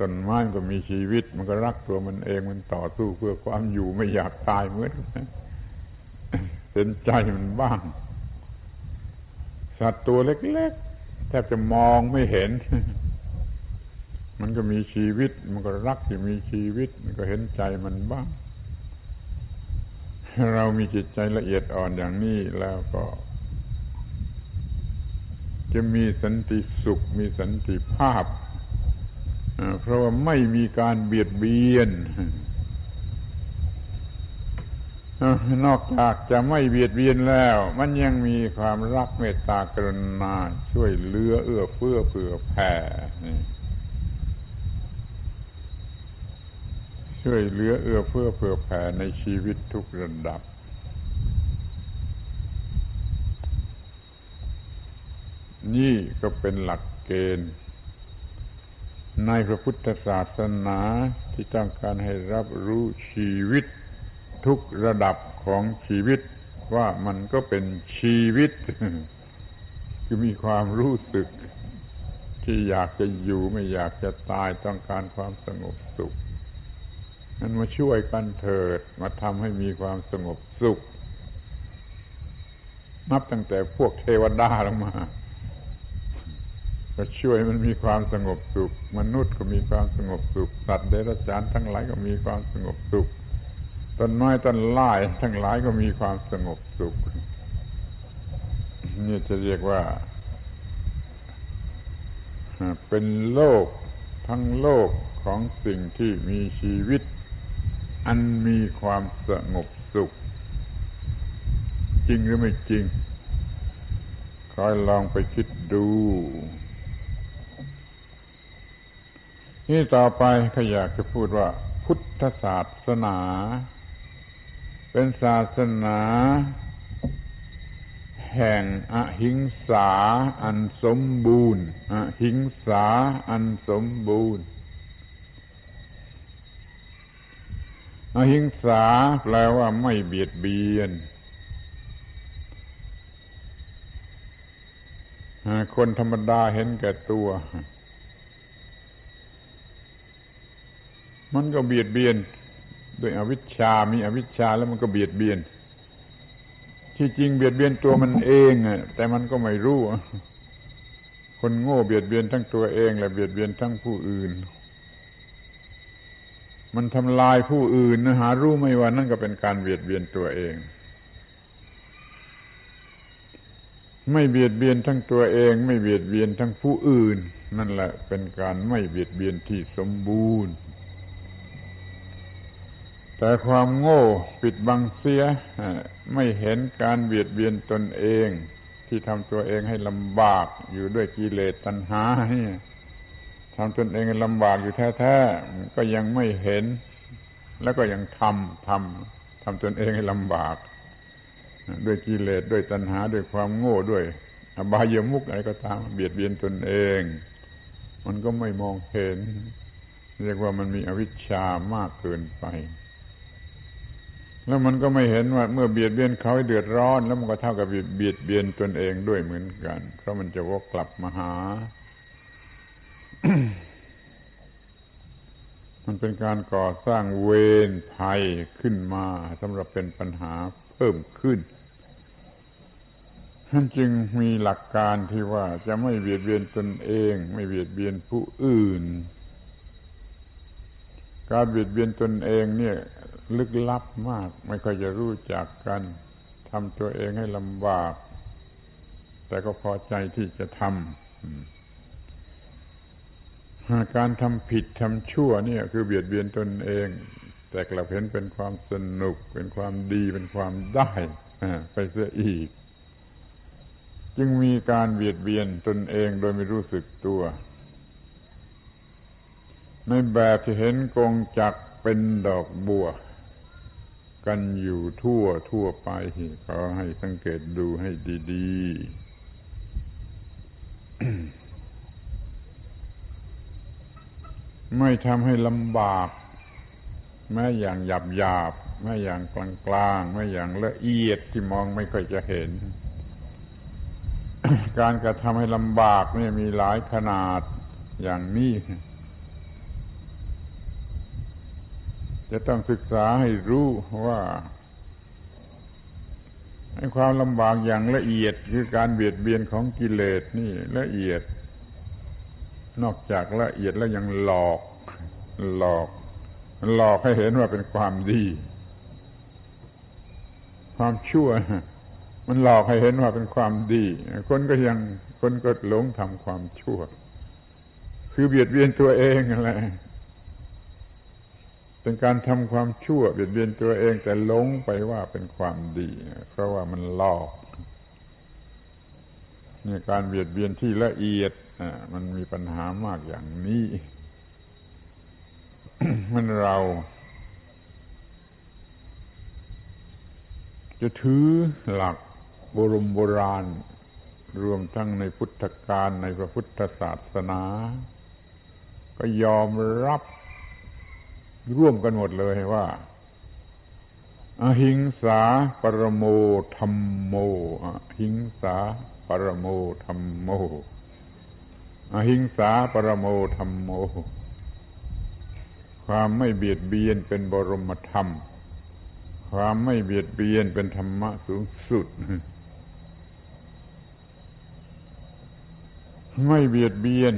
[SPEAKER 1] ต้นไม้ก็มีชีวิต มันก็รักตัวมันเองมันต่อสู้เพื่อความอยู่ไม่อยากตายเหมือนกันเห็นใจมันบ้าง สัตว์ตัวเล็กๆแทบจะมองไม่เห็น มันก็มีชีวิต มันก็รักที่มีชีวิต มันก็เห็นใจมันบ้าง เรามีจิตใจละเอียดอ่อนอย่างนี้แล้วก็ จะมีสันติสุขมีสันติภาพ เพราะว่าไม่มีการเบียดเบียน นอกจากจะไม่เบียดเบียนแล้ว มันยังมีความรักเมตตากรุณาช่วยเหลือเอื้อเฟื้อเผื่อแผ่ช่วยเหลือเอื้อเฟื้อเผื่อแผ่ในชีวิตทุกระดับนี่ก็เป็นหลักเกณฑ์ ในพระพุทธศาสนาที่ต้องการให้รับรู้ชีวิตทุกระดับของชีวิต ว่ามันก็เป็นชีวิต คือมีความรู้สึก ที่อยากจะอยู่ไม่อยากจะตายต้องการความสงบสุขนั้นมาช่วยกันเถิดมาทำให้มีความสงบสุข นับตั้งแต่พวกเทวดาลงมา ก็ช่วยมันมีความสงบสุข มนุษย์ก็มีความสงบสุข สัตว์เดรัจฉานทั้งหลายก็มีความสงบสุขต้นไม้ต้นไม้ทั้งหลายก็มีความสงบสุขนี่จะเรียกว่า เป็นโลกทั้งโลกของสิ่งที่มีชีวิต อันมีความสงบสุข จริงหรือไม่จริงคอยลองไปคิดดู นี่ต่อไปขอยากจะพูดว่า พุทธศาสนา เป็นศาสนา แห่งอหิงสาอันสมบูรณ์อหิงสาอันสมบูรณ์อหิงสาแปลว่าไม่เบียดเบียน คนธรรมดาเห็นแก่ตัว มันก็เบียดเบียน ด้วยอวิชชา มีอวิชชาแล้วมันก็เบียดเบียน ที่จริงเบียดเบียนตัวมันเองแต่มันก็ไม่รู้ คนโง่เบียดเบียนทั้งตัวเอง และเบียดเบียนทั้งผู้อื่น มันทำลายผู้อื่นนะหารู้ไม่ว่านั่นก็เป็นการเบียดเบียนตัวเอง ไม่เบียดเบียนทั้งตัวเอง ไม่เบียดเบียนทั้งผู้อื่น นั่นแหละเป็นการไม่เบียดเบียนที่สมบูรณ์ แต่ความโง่ปิดบังเสียไม่เห็นการเบียดเบียนตนเอง ที่ทำตัวเองให้ลำบากอยู่ด้วยกิเลสตัณหาทำตนเองลำบากอยู่แท้ๆก็ยังไม่เห็น แล้วก็ยังทำทำทำตนเองให้ลำบาก ด้วยกิเลสด้วยตัณหาด้วยความโง่ด้วยอบายมุกอะไรก็ตามเบียดเบียนตนเอง มันก็ไม่มองเห็น เรียกว่ามันมีอวิชชามากเกินไป แล้วมันก็ไม่เห็นว่าเมื่อเบียดเบียนเขาให้เดือดร้อน แล้วมันก็เท่ากับเบียดเบียนตนเองด้วยเหมือนกัน เพราะมันจะวกกลับมาหา มันเป็นการก่อสร้างเวรภัยขึ้นมาสำหรับเป็นปัญหาเพิ่มขึ้นท่านจึงมีหลักการที่ว่าจะไม่เบียดเบียนตนเอง ไม่เบียดเบียนผู้อื่น การเบียดเบียนตนเองเนี่ย ลึกลับมาก ไม่ค่อยจะรู้จักกันทำตัวเองให้ลำบาก แต่ก็พอใจที่จะทำการทำผิดทำชั่วเนี่ย คือเบียดเบียนตนเอง แต่กลับเห็นเป็นความสนุก เป็นความดีเป็นความได้ไปเสียอีก จึงมีการเบียดเบียนตนเองโดยไม่รู้สึกตัว ในแบบที่เห็นกงจักเป็นดอกบัว กันอยู่ทั่วทั่วไปขอให้สังเกตดูให้ดีๆ ไม่ทำให้ลำบาก แม้อย่างหยาบหยาบแม้อย่างกลางกลางแม้อย่างละเอียดที่มองไม่ค่อยจะเห็น การกระทำให้ลำบากนี่มีหลายขนาดอย่างนี้ จะต้องศึกษาให้รู้ว่าให้ความลำบากอย่างละเอียดคือการเบียดเบียนของกิเลสนี่ละเอียด นอกจากละเอียดแล้วยังหลอก หลอก หลอกให้เห็นว่าเป็นความดี ความชั่ว มันหลอกให้เห็นว่าเป็นความดี คนก็ยังคนก็หลงทำความชั่ว คือเบียดเบียนตัวเองอะไร เป็นการทำความชั่วเบียดเบียนตัวเองแต่หลงไปว่าเป็นความดี เพราะว่ามันหลอกนี่การเบียดเบียนที่ละเอียดมันมีปัญหามากอย่างนี้ มันเรา จะถือหลักโบรมโบราณ รวมทั้งในพุทธการในพระพุทธศาสนา ก็ยอมรับ ร่วมกันหมดเลยว่าอหิงสาปรโมธรรมโมอหิงสาปรโมธรรมโมอหิงสาปรโมธรรมโม ความไม่เบียดเบียนเป็นบรมธรรม ความไม่เบียดเบียนเป็นธรรมะสูงสุด ไม่เบียดเบียน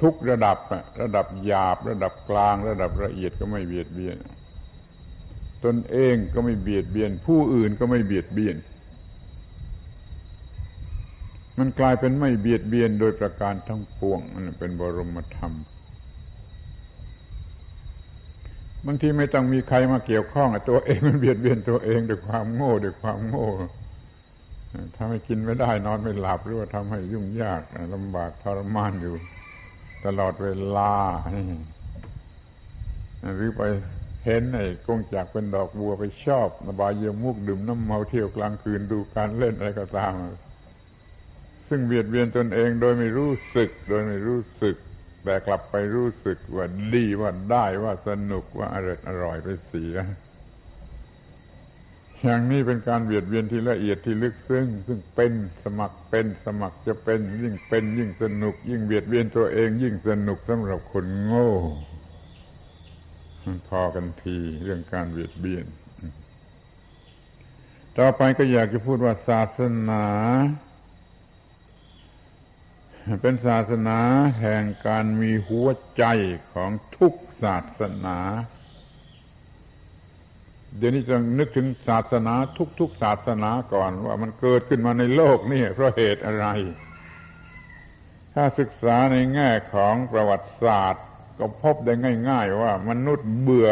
[SPEAKER 1] ทุกระดับระดับหยาบ ระดับกลาง ระดับละเอียดก็ไม่เบียดเบียน ตนเองก็ไม่เบียดเบียน ผู้อื่นก็ไม่เบียดเบียน มันกลายเป็นไม่เบียดเบียนโดยประการทั้งปวงมันเป็นบรมธรรมบางทีไม่ต้องมีใครมาเกี่ยวข้องตัวเองมันเบียดเบียนตัวเองด้วยความโง่ด้วยความโง่ทำให้กินไม่ได้นอนไม่หลับหรือว่าทำให้ยุ่งยากลำบากทรมานอยู่ ตลอดเวลา หรือไปเห็นไอ้กงจากเป็นดอกบัวไปชอบนบายเยี่ยมุกดื่มน้ำเมาเที่ยวกลางคืนดูการเล่นอะไรก็ตาม ซึ่งเบียดเบียนตนเองโดยไม่รู้สึก โดยไม่รู้สึก แต่กลับไปรู้สึกว่าดีว่าได้ว่าสนุกว่าอร่อยอร่อยไปเสีย อย่างนี้เป็นการเบียดเบียนที่ละเอียดที่ลึกซึ้งซึ่งเป็นสมัครเป็นสมัครจะเป็น ยิ่งเป็น ยิ่งสนุก ยิ่งเบียดเบียนตัวเอง ยิ่งสนุกสำหรับคนโง่พอกันทีเรื่องการเบียดเบียน ต่อไปก็อยากจะพูดว่าศาสนา เป็นศาสนาแห่งการมีหัวใจของทุกศาสนา เดี๋ยวนี้จะนึกถึงศาสนาทุกๆศาสนาก่อนว่ามันเกิดขึ้นมาในโลกนี่เพราะเหตุอะไร ถ้าศึกษาในแง่ของประวัติศาสตร์ ก็พบได้ง่าย ๆ ว่ามนุษย์เบื่อ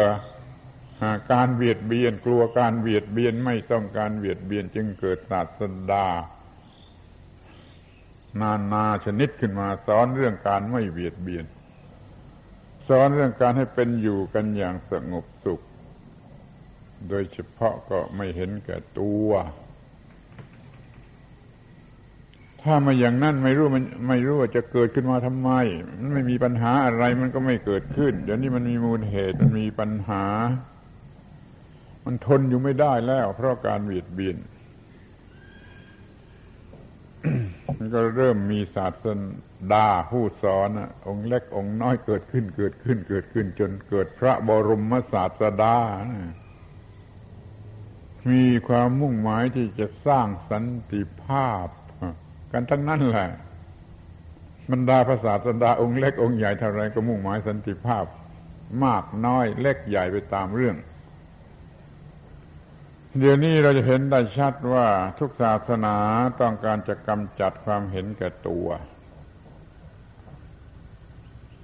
[SPEAKER 1] การเบียดเบียนกลัวการเบียดเบียนไม่ต้องการเบียดเบียนจึงเกิดศาสดา นานาชนิดขึ้นมาสอนเรื่องการไม่เบียดเบียน สอนเรื่องการให้เป็นอยู่กันอย่างสงบ โดยเฉพาะก็ไม่เห็นแก่ตัว ถ้ามาอย่างนั้นไม่รู้มันไม่รู้ว่าจะเกิดขึ้นมาทำไม มันไม่มีปัญหาอะไรมันก็ไม่เกิดขึ้น เดี๋ยวนี้มันมีมูลเหตุมันมีปัญหา มันทนอยู่ไม่ได้แล้ว เพราะการเบียดเบียนมันก็เริ่มมีศาสนดาผู้สอนองค์เล็กองค์น้อยเกิดขึ้นเกิดขึ้นเกิดขึ้น จนเกิดพระบรมศาสดานะ มีความมุ่งหมายที่จะสร้างสันติภาพ กันทั้งนั้นแหละบรรดาภาษาสันดาองค์เล็กองค์ใหญ่เท่าไรก็มุ่งหมายสันติภาพ มากน้อยเล็กใหญ่ไปตามเรื่อง เดี๋ยวนี้เราจะเห็นได้ชัดว่าทุกศาสนาต้องการจะกำจัดความเห็นแก่ตัว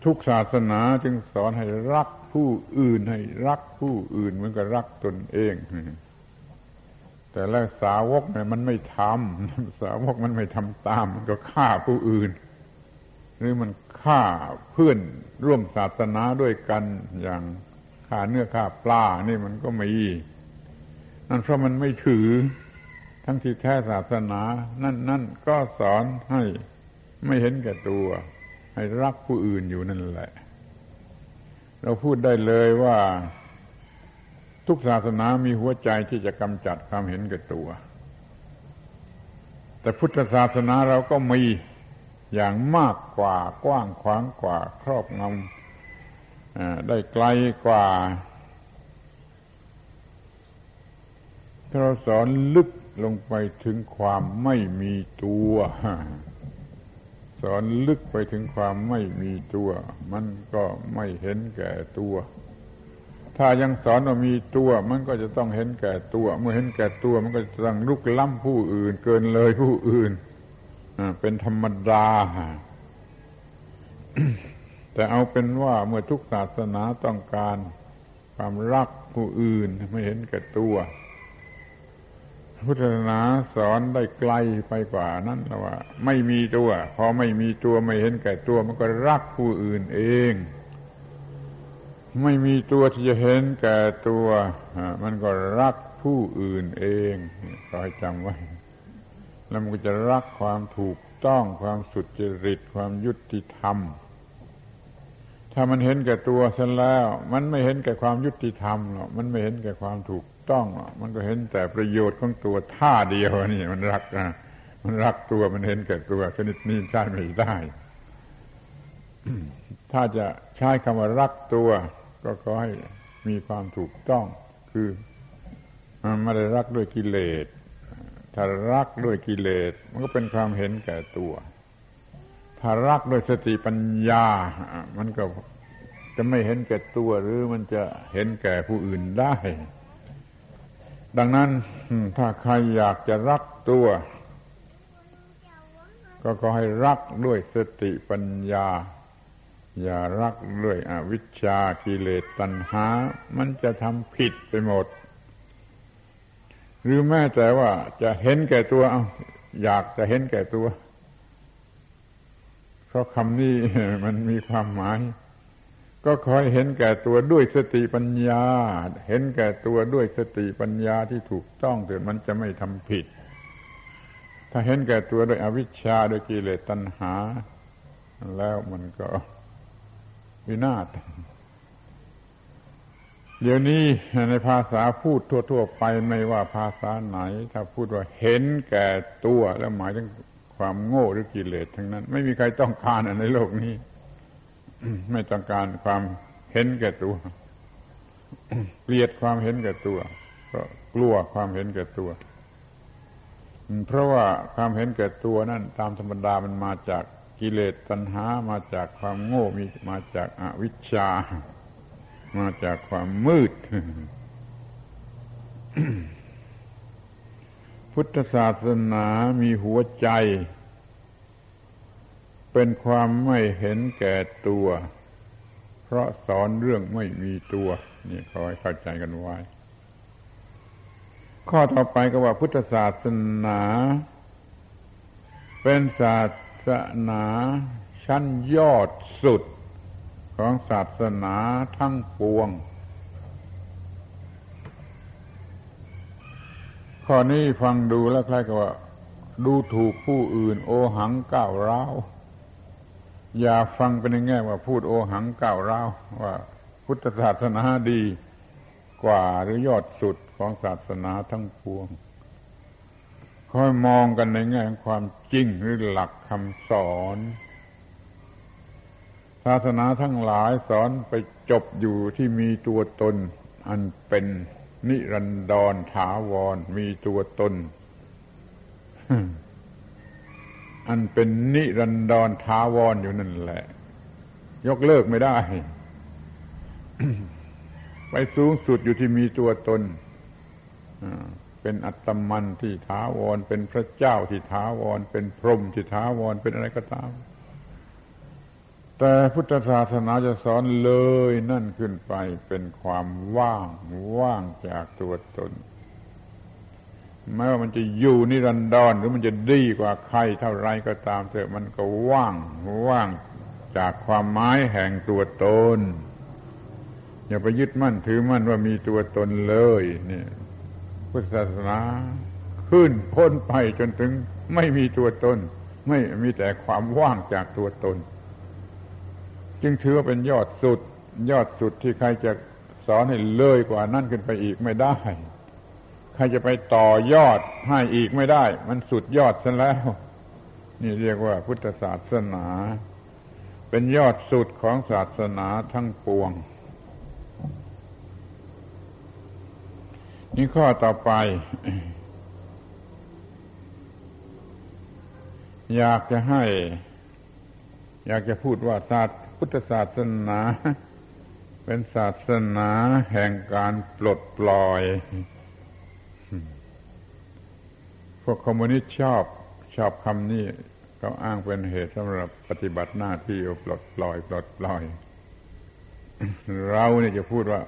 [SPEAKER 1] ทุกศาสนาจึงสอนให้รักผู้อื่นให้รักผู้อื่นเหมือนกับรักตนเอง แต่แล้วสาวกเนี่ยมันไม่ทำสาวกมันไม่ทำตาม มันก็ฆ่าผู้อื่น หรือมันฆ่าเพื่อนร่วมศาสนาด้วยกันอย่างฆ่าเนื้อฆ่าปลานี่มันก็มีนั่นเพราะมันไม่ถือ ทั้งที่แท้ศาสนา นั่นนั่นก็สอนให้ไม่เห็นแก่ตัว ให้รักผู้อื่นอยู่นั่นแหละ เราพูดได้เลยว่า ทุกศาสนามีหัวใจที่จะกำจัดความเห็นแก่ตัว แต่พุทธศาสนาเราก็มีอย่างมากกว่ากว้างขวางกว่าครอบงำได้ไกลกว่าเราสอนลึกลงไปถึงความไม่มีตัว สอนลึกไปถึงความไม่มีตัว มันก็ไม่เห็นแก่ตัว ถ้ายังสอนว่ามีตัว มันก็จะต้องเห็นแก่ตัว เมื่อเห็นแก่ตัว มันก็จะต้องลุกล้ำผู้อื่น เกินเลยผู้อื่นเป็นธรรมดา แต่เอาเป็นว่าเมื่อทุกศาสนาต้องการความรักผู้อื่นไม่เห็นแก่ตัวพุทธศาสนาสอนได้ไกลไปกว่านั้นแล้วว่า ไม่มีตัว พอไม่มีตัวไม่เห็นแก่ตัว มันก็รักผู้อื่นเอง ไม่มีตัวที่จะเห็นแก่ตัว มันก็รักผู้อื่นเองก็ให้จำไว้ แล้วมันก็จะรักความถูกต้องความสุจริตความยุติธรรม ถ้ามันเห็นแก่ตัวเสียแล้ว มันไม่เห็นแก่ความยุติธรรมหรอกมันไม่เห็นแก่ความถูกต้องหรอกมันก็เห็นแต่ประโยชน์ของตัวท่าเดียวนี่มันรักนะมันรักตัวมันเห็นแก่ตัวชนิดนี้ใช้ไม่ได้ถ้าจะใช้คำว่ารักตัว ก็ขอให้มีความถูกต้อง คือมันไม่ได้รักด้วยกิเลสถ้ารักด้วยกิเลสมันก็เป็นความเห็นแก่ตัว ถ้ารักด้วยสติปัญญา มันก็จะไม่เห็นแก่ตัวหรือมันจะเห็นแก่ผู้อื่นได้ ดังนั้นถ้าใครอยากจะรักตัว ก็ขอให้รักด้วยสติปัญญา อย่ารักด้วยอวิชชากิเลสตัณหา มันจะทำผิดไปหมด หรือแม้แต่ว่าจะเห็นแก่ตัวเอาอยากจะเห็นแก่ตัว เพราะคำนี้มันมีความหมาย ก็คอยเห็นแก่ตัวด้วยสติปัญญา เห็นแก่ตัวด้วยสติปัญญาที่ถูกต้องเถิดมันจะไม่ทำผิด ถ้าเห็นแก่ตัวด้วยอวิชชาด้วยกิเลสตัณหา แล้วมันก็ วินาศเดี๋ยวนี้ในภาษาพูดทั่ว ๆ ไปไม่ว่าภาษาไหน ถ้าพูดว่าเห็นแก่ตัวแล้วหมายถึงความโง่หรือกิเลสทั้งนั้น ไม่มีใครต้องการในโลกนี้ ไม่ต้องการความเห็นแก่ตัวเกลียดความเห็นแก่ตัวก็กลัวความเห็นแก่ตัว เพราะว่าความเห็นแก่ตัวนั่นตามธรรมดามันมาจาก กิเลสตัณหามาจากความโง่มีมาจากอวิชชา มาจากความมืด พุทธศาสนามีหัวใจ เป็นความไม่เห็นแก่ตัว เพราะสอนเรื่องไม่มีตัว นี่ขอให้เข้าใจกันไว้ ข้อต่อไปก็ว่าพุทธศาสนาเป็นศาส สนาชั้นยอดสุดของศาสนาทั้งปวง ข้อนี้ฟังดูแล้วคล้ายกับว่า ดูถูกผู้อื่น โอหังก้าวร้าวอย่าฟังไปในแง่ว่าพูดโอหังก้าวร้าวว่า พุทธศาสนาดีกว่าหรือยอดสุดของศาสนาทั้งปวง คอยมองกันในแง่ความจริงหรือหลักคำสอน ศาสนาทั้งหลายสอนไปจบอยู่ที่มีตัวตน อันเป็นนิรันดรถาวร มีตัวตน อันเป็นนิรันดรถาวรอยู่นั่นแหละ ยกเลิกไม่ได้ ไปสูงสุดอยู่ที่มีตัวตน เป็นอัตมันที่ถาวร เป็นพระเจ้าที่ถาวร เป็นพรหมที่ถาวร เป็นอะไรก็ตาม แต่พุทธศาสนาจะสอนเลยนั่นขึ้นไปเป็นความว่าง ว่างจากตัวตนแม้ว่ามันจะอยู่นิรันดรหรือมันจะดีกว่าใครเท่าไรก็ตามเถอะมันก็ว่าง ว่างจากความหมายแห่งตัวตน อย่าไปยึดมั่นถือมั่นว่ามีตัวตนเลยนี่ พุทธศาสนา ขึ้นพ้นไปจนถึงไม่มีตัวตน ไม่มีแต่ความว่างจากตัวตน จึงถือว่าเป็นยอดสุด ยอดสุดที่ใครจะสอนให้เลยกว่านั่นขึ้นไปอีกไม่ได้ ใครจะไปต่อยอดให้อีกไม่ได้ มันสุดยอดซะแล้ว นี่เรียกว่าพุทธศาสนา เป็นยอดสุดของศาสนาทั้งปวง นี่ข้อต่อไป อยากจะให้ อยากจะพูดว่าศาสตพุทธศาสนา เป็นศาสนาแห่งการปลดปล่อย พวกคอมมิวนิสต์ชอบชอบคำนี้เขาอ้างเป็นเหตุสำหรับปฏิบัติหน้าที่ปลดปล่อย ปลดปล่อย เราเนี่ยจะพูดว่า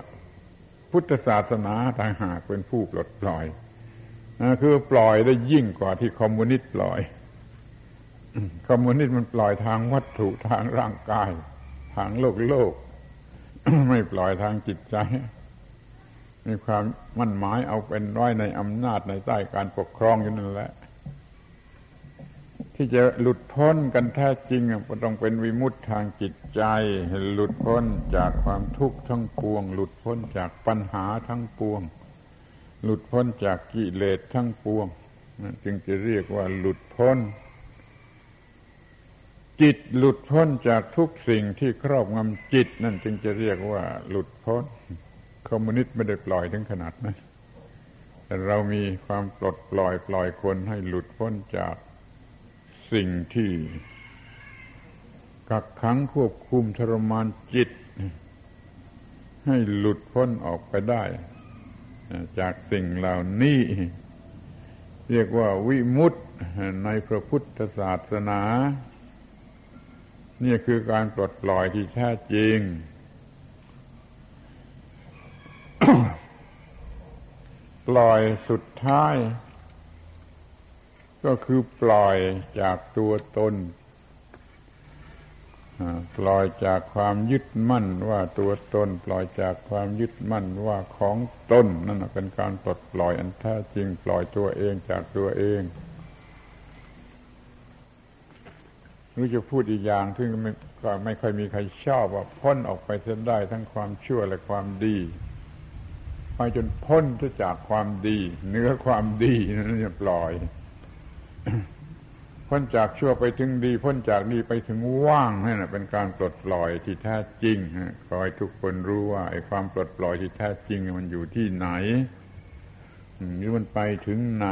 [SPEAKER 1] พุทธศาสนาต่างหากเป็นผู้ปลดปล่อยคือปล่อยได้ยิ่งกว่าที่คอมมิวนิสต์ปล่อย คอมมิวนิสต์มันปล่อยทางวัตถุทางร่างกาย ทางโลกโลก ไม่ปล่อยทางจิตใจ มีความมั่นหมายเอาเป็นร้อยในอำนาจในใต้การปกครองอยู่นั่นแหละ ที่จะหลุดพ้นกันแท้จริงก็ต้องเป็นวิมุตทางจิตใจ หลุดพ้นจากความทุกข์ทั้งปวง หลุดพ้นจากปัญหาทั้งปวง หลุดพ้นจากกิเลสทั้งปวงจึงจะเรียกว่าหลุดพ้น จิตหลุดพ้นจากทุกสิ่งที่ครอบงำจิต นั่นจึงจะเรียกว่าหลุดพ้น คอมมิวนิสต์ไม่ได้ปล่อยถึงขนาดนั้นแต่เรามีความปลดปล่อยปล่อยคนให้หลุดพ้นจาก สิ่งที่กักขังควบคุมทรมานจิต ให้หลุดพ้นออกไปได้ จากสิ่งเหล่านี้ เรียกว่าวิมุตตในพระพุทธศาสนา นี่คือการปลดปล่อยที่แท้จริง ปล่อยสุดท้าย ก็คือปล่อยจากตัวตนปล่อยจากความยึดมั่นว่าตัวตน ปล่อยจากความยึดมั่นว่าของตนนั่นเป็นการปลดปล่อยอันแท้จริงปล่อยตัวเองจากตัวเองรือจะพูดอีกอย่างซึ่งไม่ก็ไม่ค่อยมีใครชอบว่าพ้นออกไปเส้นได้ทั้งความชั่วและความดีไปจนพ้นจากความดี เนื้อความดีนั้นจะปล่อย พ้นจากชั่วไปถึงดี พ้นจากดีไปถึงว่างนั่นเป็นการปลดปล่อยที่แท้จริงขอให้ทุกคนรู้ว่าไอ้ความปลดปล่อยที่แท้จริง มันอยู่ที่ไหนหรือมันไปถึงไหน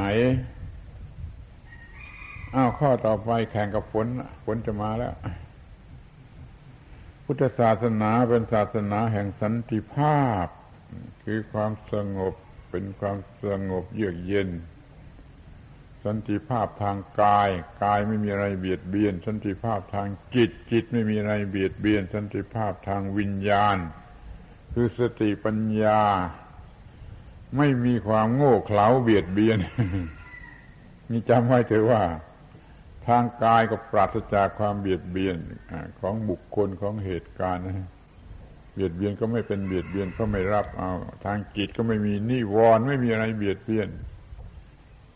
[SPEAKER 1] อ้าวข้อต่อไปแข่งกับฝนฝนจะมาแล้ว พุทธศาสนาเป็นศาสนาแห่งสันติภาพ คือความสงบเป็นความสงบเยือกเย็น สันติภาพทางกาย กายไม่มีอะไรเบียดเบียน สันติภาพทางจิต จิตไม่มีอะไรเบียดเบียน สันติภาพทางวิญญาณ คือสติปัญญา ไม่มีความโง่เขลาเบียดเบียนนี่จำไว้เถอะว่า ทางกายก็ปราศจากความเบียดเบียนของบุคคลของเหตุการณ์เบียดเบียนก็ไม่เป็นเบียดเบียนเพราะไม่รับเอา ทางจิตก็ไม่มีนิวรณ์ไม่มีอะไรเบียดเบียน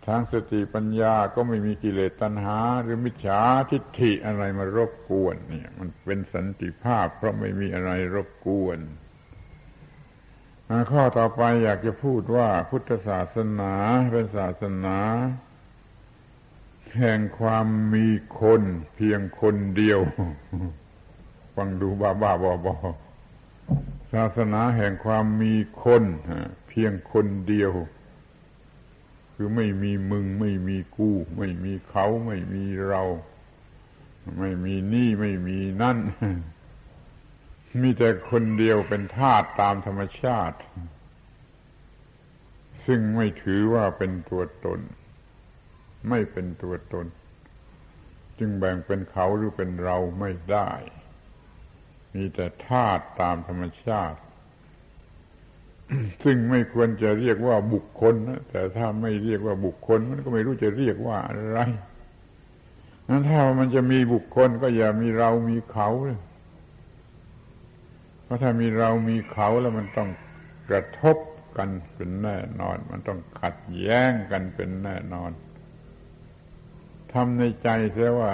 [SPEAKER 1] ทางสติปัญญาก็ไม่มีกิเลสตัณหา หรือมิจฉาทิฏฐิอะไรมารบกวน เนี่ย มันเป็นสันติภาพ เพราะไม่มีอะไรรบกวนข้อต่อไปอยากจะพูดว่าพุทธศาสนาเป็นศาสนา แห่งความมีคนเพียงคนเดียว ฟังดูบ้าบ้าบอบอศาสนาแห่งความมีคนเพียงคนเดียว คือไม่มีมึง ไม่มีกูไม่มีเขาไม่มีเรา ไม่มีนี่ไม่มีนั่น มีแต่คนเดียวเป็นธาตุตามธรรมชาติ ซึ่งไม่ถือว่าเป็นตัวตน ไม่เป็นตัวตน จึงแบ่งเป็นเขาหรือเป็นเราไม่ได้ มีแต่ธาตุตามธรรมชาติ ซึ่งไม่ควรจะเรียกว่าบุคคลนะแต่ถ้าไม่เรียกว่าบุคคล มันก็ไม่รู้จะเรียกว่าอะไรนั้นถ้ามันจะมีบุคคลก็อย่ามีเรามีเขาเพราะถ้ามีเรามีเขาแล้วมันต้องกระทบกันเป็นแน่นอน มันต้องขัดแย้งกันเป็นแน่นอนทำในใจเสียว่า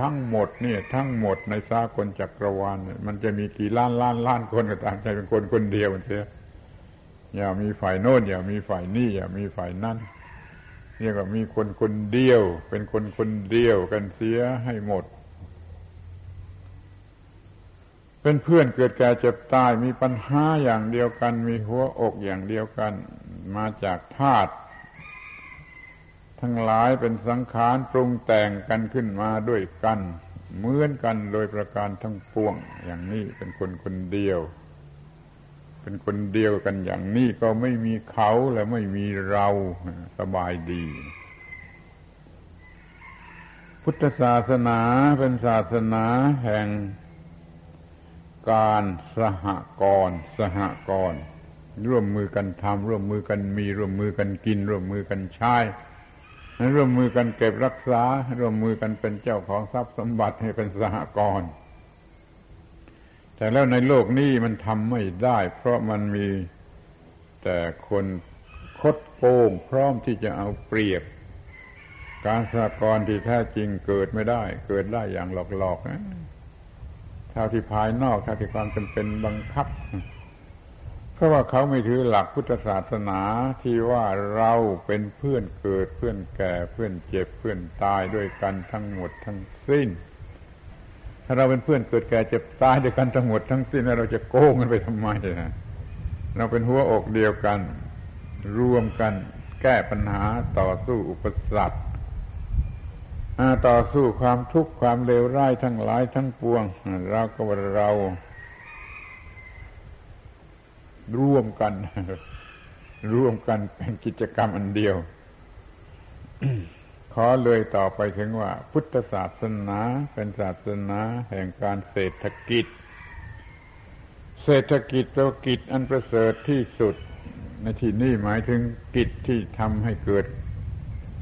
[SPEAKER 1] ทั้งหมดเนี่ย ทั้งหมดในสากลจักรวาลมันจะมีกี่ล้านล้านล้านคนก็ตามใจเป็นคนคนเดียวเสีย อย่ามีฝ่ายโน้นอย่ามีฝ่ายนี้อย่ามีฝ่ายนั้นเรียกว่ามีคนคนเดียว เป็นคนคนเดียวกันเสียให้หมด เป็นเพื่อนเกิดแก่เจ็บตายมีปัญหาอย่างเดียวกัน มีหัวอกอย่างเดียวกัน มาจากธาตุทั้งหลายเป็นสังขารปรุงแต่งกันขึ้นมาด้วยกัน เหมือนกันโดยประการทั้งปวง อย่างนี้เป็นคนคนเดียว เป็นคนเดียวกันอย่างนี้ก็ไม่มีเขาและไม่มีเราสบายดี พุทธศาสนาเป็นศาสนาแห่งการสหกรณ์สหกรณ์ร่วมมือกันทำร่วมมือกันมีร่วมมือกันกิน ร่วมมือกันใช้ร่วมมือกันเก็บรักษา ร่วมมือกันเป็นเจ้าของทรัพย์สมบัติให้เป็นสหกรณ์ แต่แล้วในโลกนี้มันทำไม่ได้ เพราะมันมีแต่คนคดโกงพร้อมที่จะเอาเปรียบ การสากรที่แท้จริงเกิดไม่ได้ เกิดได้อย่างหลอกๆนะเท่าที่ภายนอกเท่าที่ความจำเป็นบังคับเพราะว่าเขาไม่ถือหลักพุทธศาสนาที่ว่าเราเป็นเพื่อนเกิดเพื่อนแก่เพื่อนเจ็บเพื่อนตายด้วยกันทั้งหมดทั้งสิ้นาเราเป็นเพื่อนเกิดแก่เจ็บตายด้วยกันทั้งหมดทั้งสิ้นแล้วเราจะโกงกันไปทำไมนะเราเป็นหัวอกเดียวกัน รวมกัน แก้ปัญหาต่อสู้อุปสรรคต่อสู้ความทุกข์ความเลวร้ายทั้งหลายทั้งปวง เราก็ว่าเรา ร่วมกัน ร่วมกันเป็นกิจกรรมอันเดียว ขอเลยต่อไปถึงว่า พุทธศาสนาเป็นศาสนาแห่งการเศรษฐกิจ เศรษฐกิจแปลว่ากิจอันประเสริฐที่สุด ในที่นี้หมายถึงกิจที่ทำให้เกิด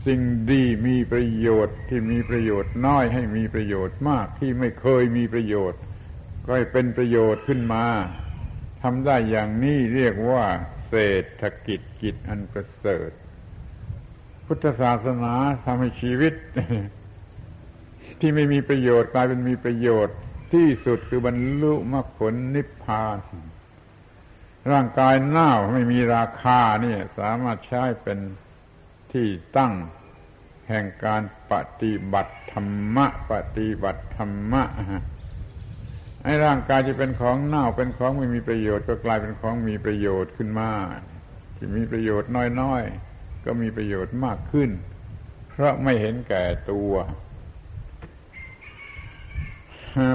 [SPEAKER 1] สิ่งดีมีประโยชน์ที่มีประโยชน์น้อยให้มีประโยชน์มากที่ไม่เคยมีประโยชน์ ก็ให้เป็นประโยชน์ขึ้นมาทำได้อย่างนี้เรียกว่า เศรษฐกิจกิจอันประเสริฐ พุทธศาสนาทำให้ชีวิต ที่ไม่มีประโยชน์กลายเป็นมีประโยชน์ ที่สุดคือบรรลุมรรคผลนิพพาน ร่างกายเน่าไม่มีราคาเนี่ย สามารถใช้เป็นที่ตั้งแห่งการปฏิบัติธรรมะ ปฏิบัติธรรมะไอ้ร่างกายที่เป็นของเน่าเป็นของไม่มีประโยชน์ ก็กลายเป็นของมีประโยชน์ขึ้นมา ที่มีประโยชน์น้อยๆ ก็มีประโยชน์มากขึ้น เพราะไม่เห็นแก่ตัว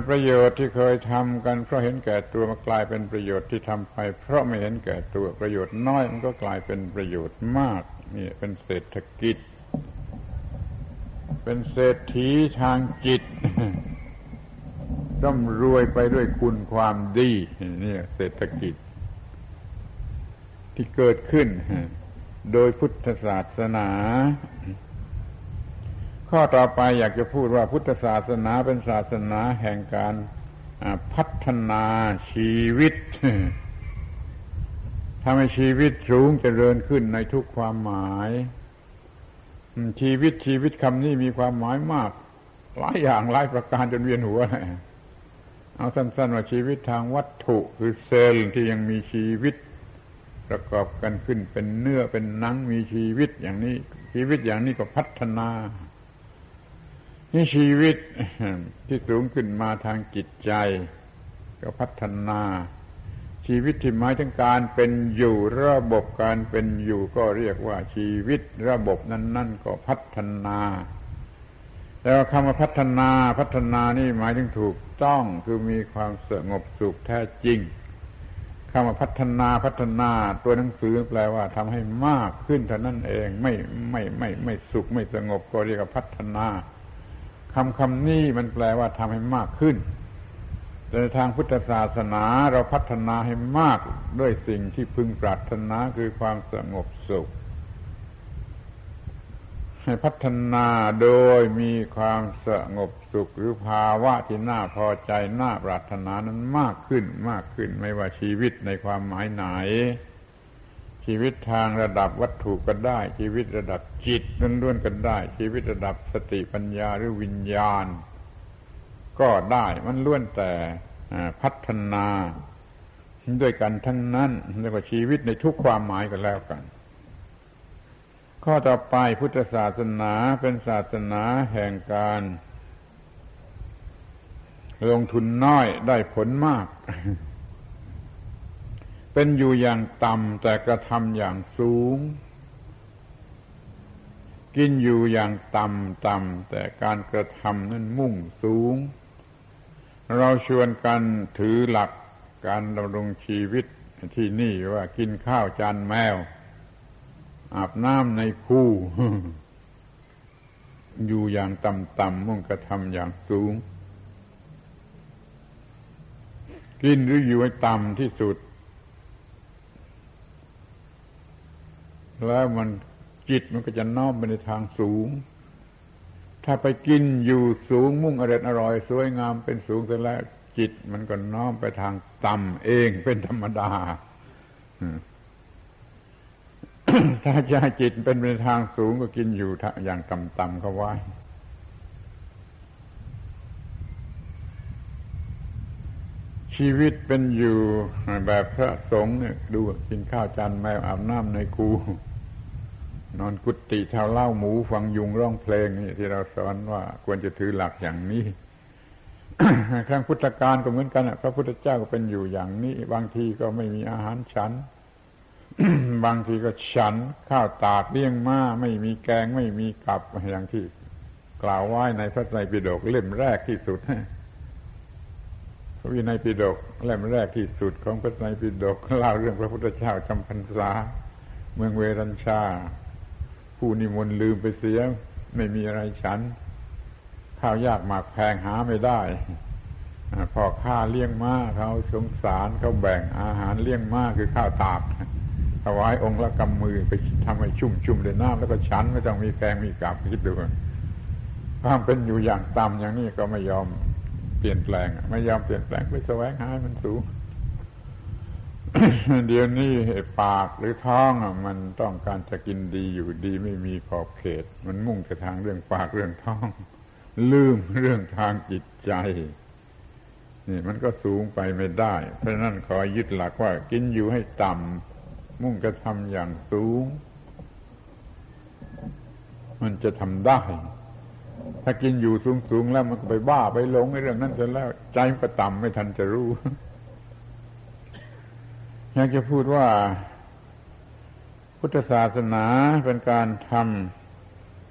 [SPEAKER 1] ประโยชน์ที่เคยทำกันเพราะเห็นแก่ตัวมากลายเป็นประโยชน์ที่ทำไป เพราะไม่เห็นแก่ตัวประโยชน์น้อยมันก็กลายเป็นประโยชน์มากนี่เป็นเศรษฐกิจ เป็นเศรษฐีทางจิตร่ำรวยไปด้วยคุณความดีนี่เศรษฐกิจ ที่เกิดขึ้น โดยพุทธศาสนา ข้อต่อไปอยากจะพูดว่าพุทธศาสนาเป็นศาสนาแห่งการพัฒนาชีวิตทำให้ชีวิตสูงจเจริญขึ้นในทุกความหมาย ชีวิตชีวิตคำนี้มีความหมายมาก หลายอย่างหลายประการจนเวียนหัว เอาสั้นๆว่าชีวิตทางวัตถุคือเซลล์ที่ยังมีชีวิต ประกอบกันขึ้นเป็นเนื้อเป็นหนังมีชีวิตอย่างนี้ ชีวิตอย่างนี้ก็พัฒนานี่ชีวิตที่สูงขึ้นมาทางจิตใจ ก็พัฒนา ชีวิตที่หมายถึงการเป็นอยู่ระบบการเป็นอยู่ก็เรียกว่าชีวิตระบบนั้น ๆ ก็พัฒนาแต่ว่าคำว่าพัฒนาพัฒนานี่หมายถึงถูกต้องคือมีความสงบสุขแท้จริง คำว่าพัฒนาพัฒนาตัวหนังสือแปลว่าทำให้มากขึ้นเท่านั้นเองไม่ไม่ไม่ไม่สุขไม่สงบก็เรียกว่าพัฒนาคำคำนี้มันแปลว่าทำให้มากขึ้น แต่ทางพุทธศาสนาเราพัฒนาให้มากด้วยสิ่งที่พึงปรารถนาคือความสงบสุข ให้พัฒนาโดยมีความสงบสุขหรือภาวะที่น่าพอใจน่าปรารถนานั้นมากขึ้นมากขึ้นไม่ว่าชีวิตในความหมายไหน ชีวิตทางระดับวัตถุก็ได้ ชีวิตระดับจิตล้วนๆกันได้ ชีวิตระดับสติปัญญาหรือวิญญาณ ก็ได้มันล้วนแต่พัฒนาด้วยกันทั้งนั้นเรียกว่าชีวิตในทุกความหมายกันแล้วกัน ข้อต่อไปพุทธศาสนาเป็นศาสนาแห่งการ ลงทุนน้อยได้ผลมาก เป็นอยู่อย่างต่ำแต่กระทำอย่างสูง กินอยู่อย่างต่ำต่ำแต่การกระทำนั้นมุ่งสูง เราชวนกันถือหลักการดำรงชีวิตที่นี่ว่ากินข้าวจานแมว อาบน้ำในคูอยู่อย่างต่ำๆมุ่งกระทำอย่างสูง กินหรืออยู่ให้ต่ำที่สุด แล้วมันจิตมันก็จะน้อมไปในทางสูง ถ้าไปกินอยู่สูงมุ่งอร่อยอร่อย สวยงามเป็นสูงเสร็จแล้ว จิตมันก็น้อมไปทางต่ำเองเป็นธรรมดา ถ้าจะจิตเป็นไปทางสูงก็กินอยู่อย่างต่ำๆเขาไว้ชีวิตเป็นอยู่แบบพระสงฆ์เนี่ยดูกินข้าวจานแมวอาบน้ำในคูนอนกุฏิเท้าเล่าหมูฟังยุงร้องเพลงนี่ที่เราสอนว่าควรจะถือหลักอย่างนี้ครั้งพุทธกาลก็เหมือนกันพระพุทธเจ้าก็เป็นอยู่อย่างนี้ บางทีก็ไม่มีอาหารฉัน บางทีก็ฉันข้าวตากเลี้ยงม้าไม่มีแกงไม่มีกับอย่างที่กล่าวไว้ในพระไตรปิฎกเล่มแรกที่สุดพระวินัยปิฎกเล่มแรกที่สุดของพระไตรปิฎกเล่าเรื่องพระพุทธเจ้าจำพรรษา เมืองเวรัญชา ผู้นิมนต์ลืมไปเสีย ไม่มีอะไรฉัน ข้าวยากหมากแพงหาไม่ได้พอข้าเลี้ยงม้าเขาสงสารเขาแบ่งอาหารเลี้ยงม้าคือข้าวตาก ถวายองค์ละกำมือไปทำให้ชุ่มชุ่มด้วยน้ำแล้วก็ฉันไม่ต้องมีแกงมีกับคิดดูความเป็นอยู่อย่างต่ำอย่างนี้ก็ไม่ยอมเปลี่ยนแปลง ไม่ยอมเปลี่ยนแปลงไปแสวงหามันสูงเดี๋ยวนี้ปากหรือท้องมันต้องการจะกินดีอยู่ดีไม่มีขอบเขต มันมุ่งแต่ทางเรื่องปากเรื่องท้อง ลืมเรื่องทางจิตใจ นี่มันก็สูงไปไม่ได้ เพราะนั้นขอยึดหลักว่ากินอยู่ให้ต่ำ มุ่งกระทำอย่างสูง มันจะทำได้ ถ้ากินอยู่สูงๆแล้วมันก็ไปบ้าไปหลงในเรื่องนั้นจนแล้ว ใจมันก็ต่ำไม่ทันจะรู้ อยากจะพูดว่า พุทธศาสนาเป็นการท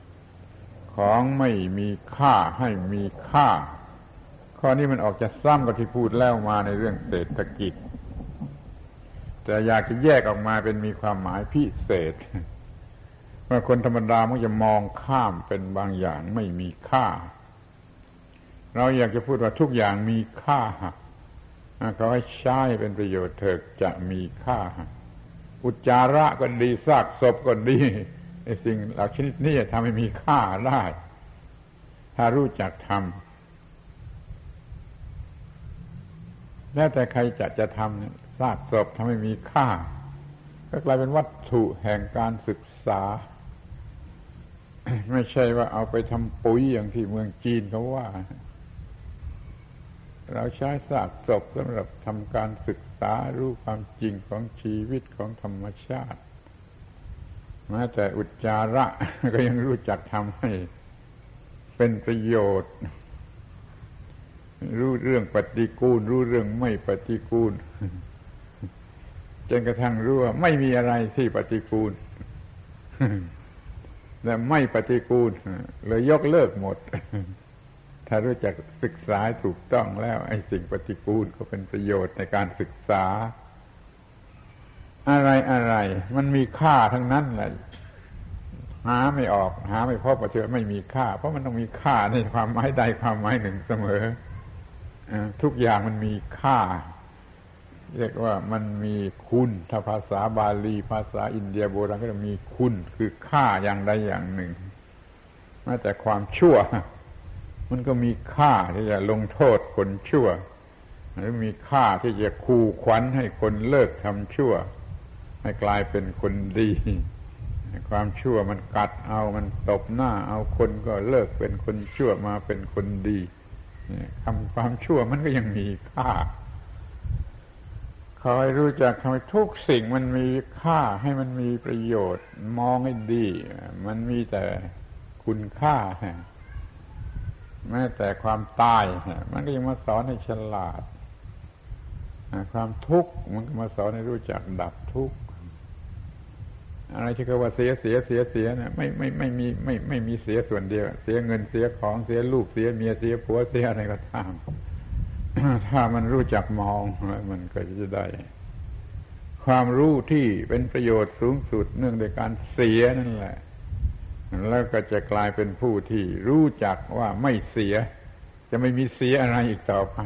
[SPEAKER 1] ำของไม่มีค่าให้มีค่า ข้อนี้มันออกจะซ้ำกับที่พูดแล้วมาในเรื่องเศรษฐกิจ แต่อยากจะแยกออกมาเป็นมีความหมายพิเศษว่าคนธรรมดามันจะมองข้ามเป็นบางอย่างไม่มีค่า เราอยากจะพูดว่าทุกอย่างมีค่าเขาให้ใช้เป็นประโยชน์เถิดจะมีค่า อุจจาระก็ดีซากศพก็ดีไอ้สิ่งเหล่าชนิดนี้ทำให้มีค่าได้ ถ้ารู้จักทำแล้วแต่ใครจะจะทำ ซากศพทำให้มีค่า ก็กลายเป็นวัตถุแห่งการศึกษา ไม่ใช่ว่าเอาไปทำปุ๋ยอย่างที่เมืองจีนเขาว่า เราใช้ซากศพสำหรับทำการศึกษารู้ความจริงของชีวิตของธรรมชาติแม้แต่อุจจาระก็ยังรู้จักทำให้เป็นประโยชน์ รู้เรื่องปฏิกูล รู้เรื่องไม่ปฏิกูล จนกระทั่งรู้ว่าไม่มีอะไรที่ปฏิกูลและไม่ปฏิกูลเลยยกเลิกหมด ถ้ารู้จักศึกษาถูกต้องแล้ว ไอ้สิ่งปฏิกูลก็เป็นประโยชน์ในการศึกษา อะไรอะไรมันมีค่าทั้งนั้นเลยหาไม่ออก หาไม่พบว่าเจอไม่มีค่า เพราะมันต้องมีค่าในความหมายใดความหมายหนึ่งเสมอทุกอย่างมันมีค่า เรียกว่ามันมีคุณ ถ้าภาษาบาลี ภาษาอินเดียโบราณก็จะมีคุณ คือค่าอย่างใดอย่างหนึ่งแม้แต่ความชั่ว มันก็มีค่าที่จะลงโทษคนชั่ว หรือมีค่าที่จะคู่ขวัญให้คนเลิกทำชั่ว ให้กลายเป็นคนดี ความชั่วมันกัดเอามันตบหน้า เอาคนก็เลิกเป็นคนชั่วมาเป็นคนดีคำความชั่วมันก็ยังมีค่า คอยรู้จักทำให้ทุกสิ่งมันมีค่าให้มันมีประโยชน์ มองให้ดี มันมีแต่คุณค่า แม้แต่ความตาย มันก็ยังมาสอนให้ฉลาด ความทุกข์มันก็มาสอนให้รู้จักดับทุกข์อะไรที่เขาว่าเสียเสียเสียเสียนะไม่ไม่ไม่มีไม่ไม่มีเสียส่วนเดียว เสียเงินเสียของเสียลูกเสียเมียเสียผัวเสียอะไรก็ตาม ถ้ามันรู้จักมองมันก็จะได้ ความรู้ที่เป็นประโยชน์สูงสุดเนื่องในการเสียนั่นแหละ แล้วก็จะกลายเป็นผู้ที่รู้จักว่าไม่เสีย จะไม่มีเสียอะไรอีกต่อไป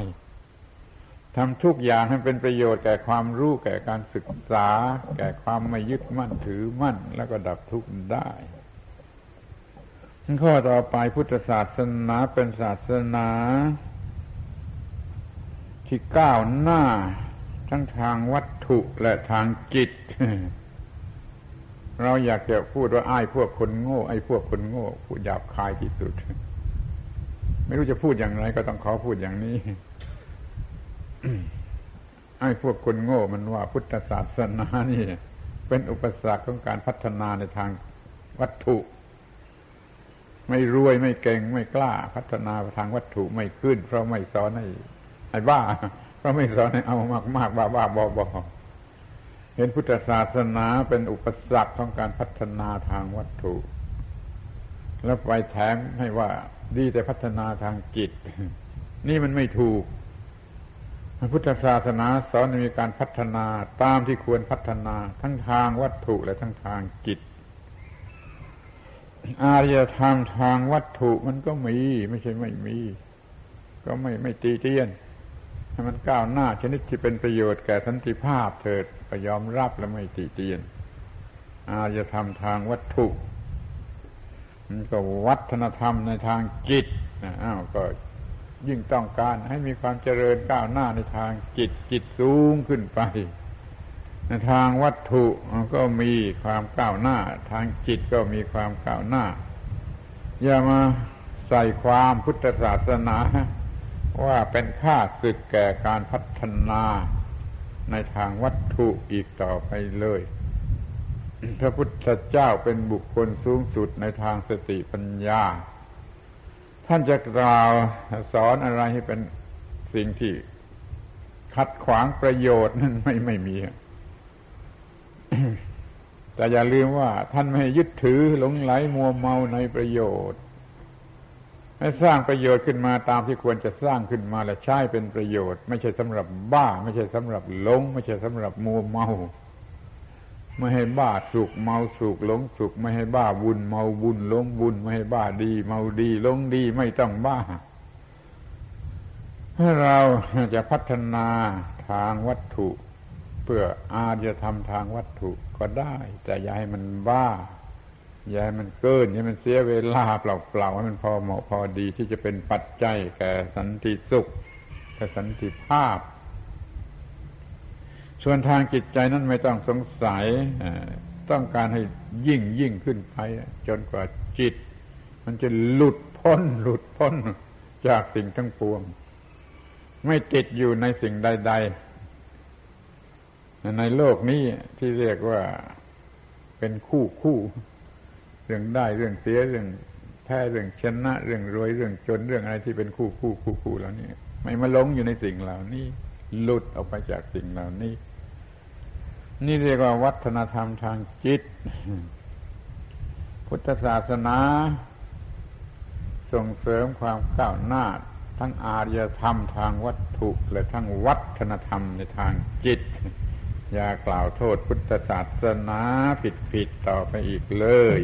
[SPEAKER 1] ทำทุกอย่างให้เป็นประโยชน์แก่ความรู้แก่การศึกษา แก่ความไม่ยึดมั่นถือมั่น แล้วก็ดับทุกข์ได้ข้อต่อไปพุทธศาสนาเป็นศาสนา ที่ก้าวหน้า ทั้งทางวัตถุและทางจิต เราอยากจะพูดว่าไอ้พวกคนโง่ ไอ้พวกคนโง่ พูดหยาบคายที่สุด ไม่รู้จะพูดอย่างไร ก็ต้องขอพูดอย่างนี้ไอ้พวกคนโง่มันว่าพุทธศาสนานี่ เป็นอุปสรรคของการพัฒนาในทางวัตถุ ไม่รวยไม่เก่งไม่กล้า พัฒนาทางวัตถุไม่ขึ้น เพราะไม่สอนให้ ไอ้บ้าเพราะไม่สอนให้เอามากมากบ้าบ้าบอบอเห็นพุทธศาสนาเป็นอุปสรรคของการพัฒนาทางวัตถุ แล้วไปแถมให้ว่าดีแต่พัฒนาทางจิต นี่มันไม่ถูกพุทธศาสนาสอนมีการพัฒนาตามที่ควรพัฒนาทั้งทางวัตถุและทั้งทางจิต อารยธรรมทางวัตถุมันก็มี ไม่ใช่ไม่มี ก็ไม่ไม่ตีเตียน ให้มันก้าวหน้าชนิดที่เป็นประโยชน์แก่สันติภาพเถิดก็ยอมรับและไม่ตีเตียน อารยธรรมทางวัตถุมันก็วัฒนธรรมในทางจิตนะอ้าวก็ยิ่งต้องการให้มีความเจริญก้าวหน้าในทางจิตจิตสูงขึ้นไป ในทางวัตถุก็มีความก้าวหน้า ทางจิตก็มีความก้าวหน้า อย่ามาใส่ความพุทธศาสนา ว่าเป็นค่าศึกแก่การพัฒนาในทางวัตถุอีกต่อไปเลย พระพุทธเจ้าเป็นบุคคลสูงสุดในทางสติปัญญา ท่านจะกล่าวสอนอะไรให้เป็นสิ่งที่ขัดขวางประโยชน์นั่นไม่ไม่มี แต่อย่าลืมว่าท่านไม่ยึดถือหลงไหลมัวเมาในประโยชน์ ให้สร้างประโยชน์ขึ้นมาตามที่ควรจะสร้างขึ้นมาและใช้เป็นประโยชน์ ไม่ใช่สำหรับบ้า ไม่ใช่สำหรับหลง ไม่ใช่สำหรับมัวเมา ไม่ให้บ้าสุขเมาสุขหลงสุขไม่ให้บ้าบุญเมาบุญหลงบุญ ไม่ให้บ้าดี เมาดีหลงดีไม่ต้องบ้าถ้าเราจะพัฒนาทางวัตถุ เพื่ออาจะทำทางวัตถุก็ได้ แต่อย่าให้มันบ้า อย่าให้มันเกินอย่ามันเสียเวลาเปล่าๆให้มันพอเหมาะพอดีที่จะเป็นปัจจัยแก่สันติสุขแก่สันติภาพ ส่วนทางจิตใจนั้นไม่ต้องสงสัยต้องการให้ยิ่งยิ่งขึ้นไป จนกว่าจิต มันจะหลุดพ้น หลุดพ้นจากสิ่งทั้งปวง ไม่ติดอยู่ในสิ่งใด ๆ ในโลกนี้ที่เรียกว่าเป็นคู่คู่ เรื่องได้เรื่องเสียเรื่องแพ้เรื่องชนะ เรื่องรวยเรื่องจนเรื่องอะไรที่เป็นคู่คู่คู่คู่แล้วนี่ไม่มาหลงอยู่ในสิ่งเหล่านี้หลุดออกไปจากสิ่งเหล่านี้ นี่เรียกว่าวัฒนธรรมทางจิต พุทธศาสนา ส่งเสริมความก้าวหน้า ทั้งอารยธรรมทางวัตถุและทั้งวัฒนธรรมในทางจิต อย่ากล่าวโทษพุทธศาสนาผิดผิดต่อไปอีกเลย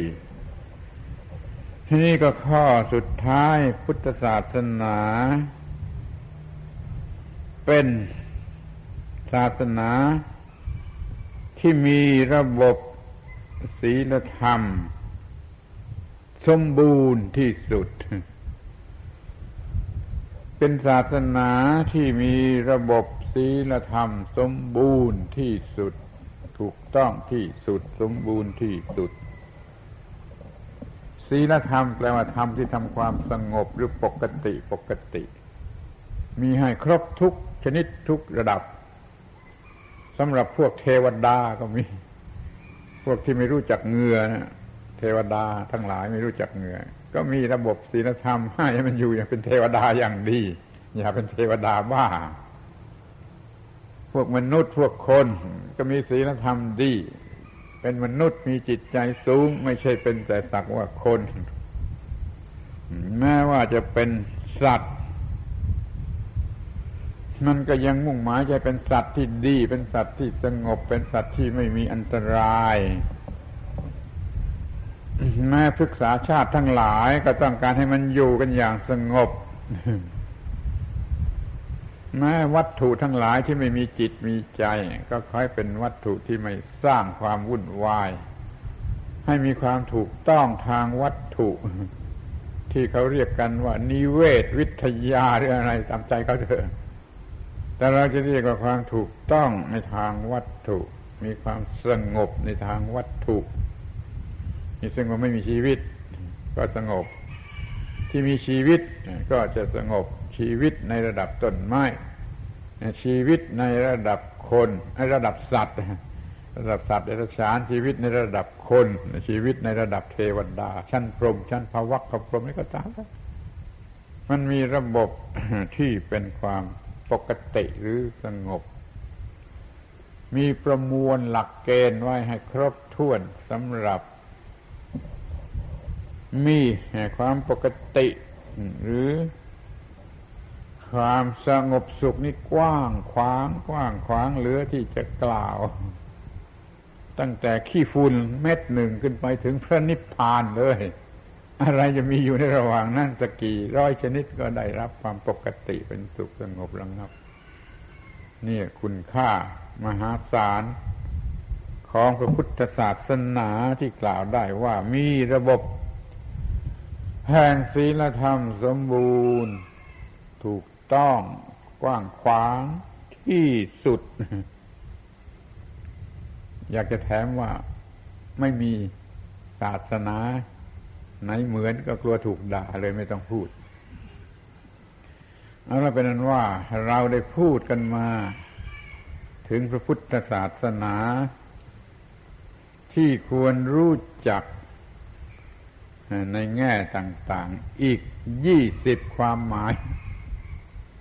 [SPEAKER 1] ทีนี้ก็ข้อสุดท้ายพุทธศาสนา เป็นศาสนาที่มีระบบศีลธรรม สมบูรณ์ที่สุด เป็นศาสนาที่มีระบบศีลธรรม สมบูรณ์ที่สุด ถูกต้องที่สุด สมบูรณ์ที่สุด ศีลธรรมแปลว่าธรรมที่ทำความสงบหรือปกติปกติ มีให้ครบทุกชนิดทุกระดับสำหรับพวกเทวดาก็มี พวกที่ไม่รู้จักเงือนะเทวดาทั้งหลายไม่รู้จักเงือ ก็มีระบบศีลธรรมให้มันอยู่อย่างเป็นเทวดาอย่างดี อย่าเป็นเทวดาบ้า พวกมนุษย์พวกคนก็มีศีลธรรมดี เป็นมนุษย์มีจิตใจสูง ไม่ใช่เป็นแต่สักว่าคน แม้ว่าจะเป็นสัตว์ มันก็ยังมุ่งหมายจะเป็นสัตว์ที่ดี เป็นสัตว์ที่สงบ เป็นสัตว์ที่ไม่มีอันตราย แม้พฤกษาชาติทั้งหลายก็ต้องการให้มันอยู่กันอย่างสงบ แม้วัตถุทั้งหลายที่ไม่มีจิตมีใจ ก็ค่อยเป็นวัตถุที่ไม่สร้างความวุ่นวาย ให้มีความถูกต้องทางวัตถุ ที่เขาเรียกกันว่า นิเวศวิทยาหรืออะไรตามใจเขาเถอะแต่เราจะเรียกว่าความถูกต้องในทางวัตถุ มีความสงบในทางวัตถุนี่ซึ่งว่าไม่มีชีวิต ก็สงบ ที่มีชีวิตก็จะสงบ ชีวิตในระดับต้นไม้ ชีวิตในระดับคนในระดับสัตว์ ระดับสัตว์เดรัจฉานชีวิตในระดับคน ชีวิตในระดับเทวดา ชั้นพรหมชั้นภวักขพรหมนี่ก็ตามมันมีระบบที่เป็นความปกติหรือสงบ มีประมวลหลักเกณฑ์ไว้ให้ครบถ้วนสำหรับ มีความปกติหรือ ความสงบสุขนี่กว้างขวางกว้างขวางเหลือที่จะกล่าว ตั้งแต่ขี้ฝุ่นเม็ดหนึ่งขึ้นไปถึงพระนิพพานเลย อะไรจะมีอยู่ในระหว่างนั่นสกี่ร้อยชนิดก็ได้รับความปกติเป็นสุขสงบระงับ นี่คุณค่ามหาศาลของพระพุทธศาสนาที่กล่าวได้ว่ามีระบบ แห่งศีลธรรมสมบูรณ์ ถูก ต้องกว้างขวางที่สุด อยากจะแถมว่าไม่มีศาสนา ไหนเหมือนก็กลัวถูกด่าเลยไม่ต้องพูดเอาละเป็นนั้นว่าเราได้พูดกันมา ถึงพระพุทธศาสนา ที่ควรรู้จักในแง่ต่าง ๆ อีกยี่สิบความหมาย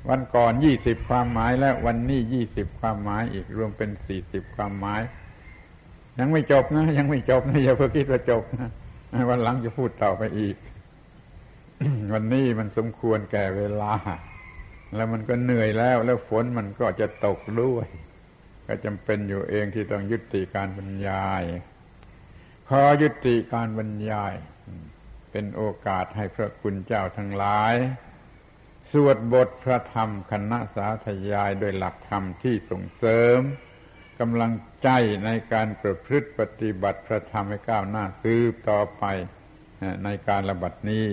[SPEAKER 1] วันก่อนยี่สิบความหมายแล้ววันนี้ยี่สิบความหมายอีกรวมเป็นสี่สิบความหมาย ยังไม่จบนะ ยังไม่จบนะอย่าเพิ่งคิดว่าจบนะวันหลังจะพูดต่อไปอีก วันนี้มันสมควรแก่เวลา แล้วมันก็เหนื่อยแล้ว แล้วฝนมันก็จะตกด้วย ก็จำเป็นอยู่เองที่ต้องยุติการบรรยาย ขอยุติการบรรยาย เป็นโอกาสให้พระคุณเจ้าทั้งหลาย สวดบทพระธรรมคณะสาธยายโดยหลักธรรมที่ส่งเสริมกำลังใจในการประพฤติปฏิบัติพระธรรมให้ก้าวหน้าซืบต่อไปในการระบัดนี้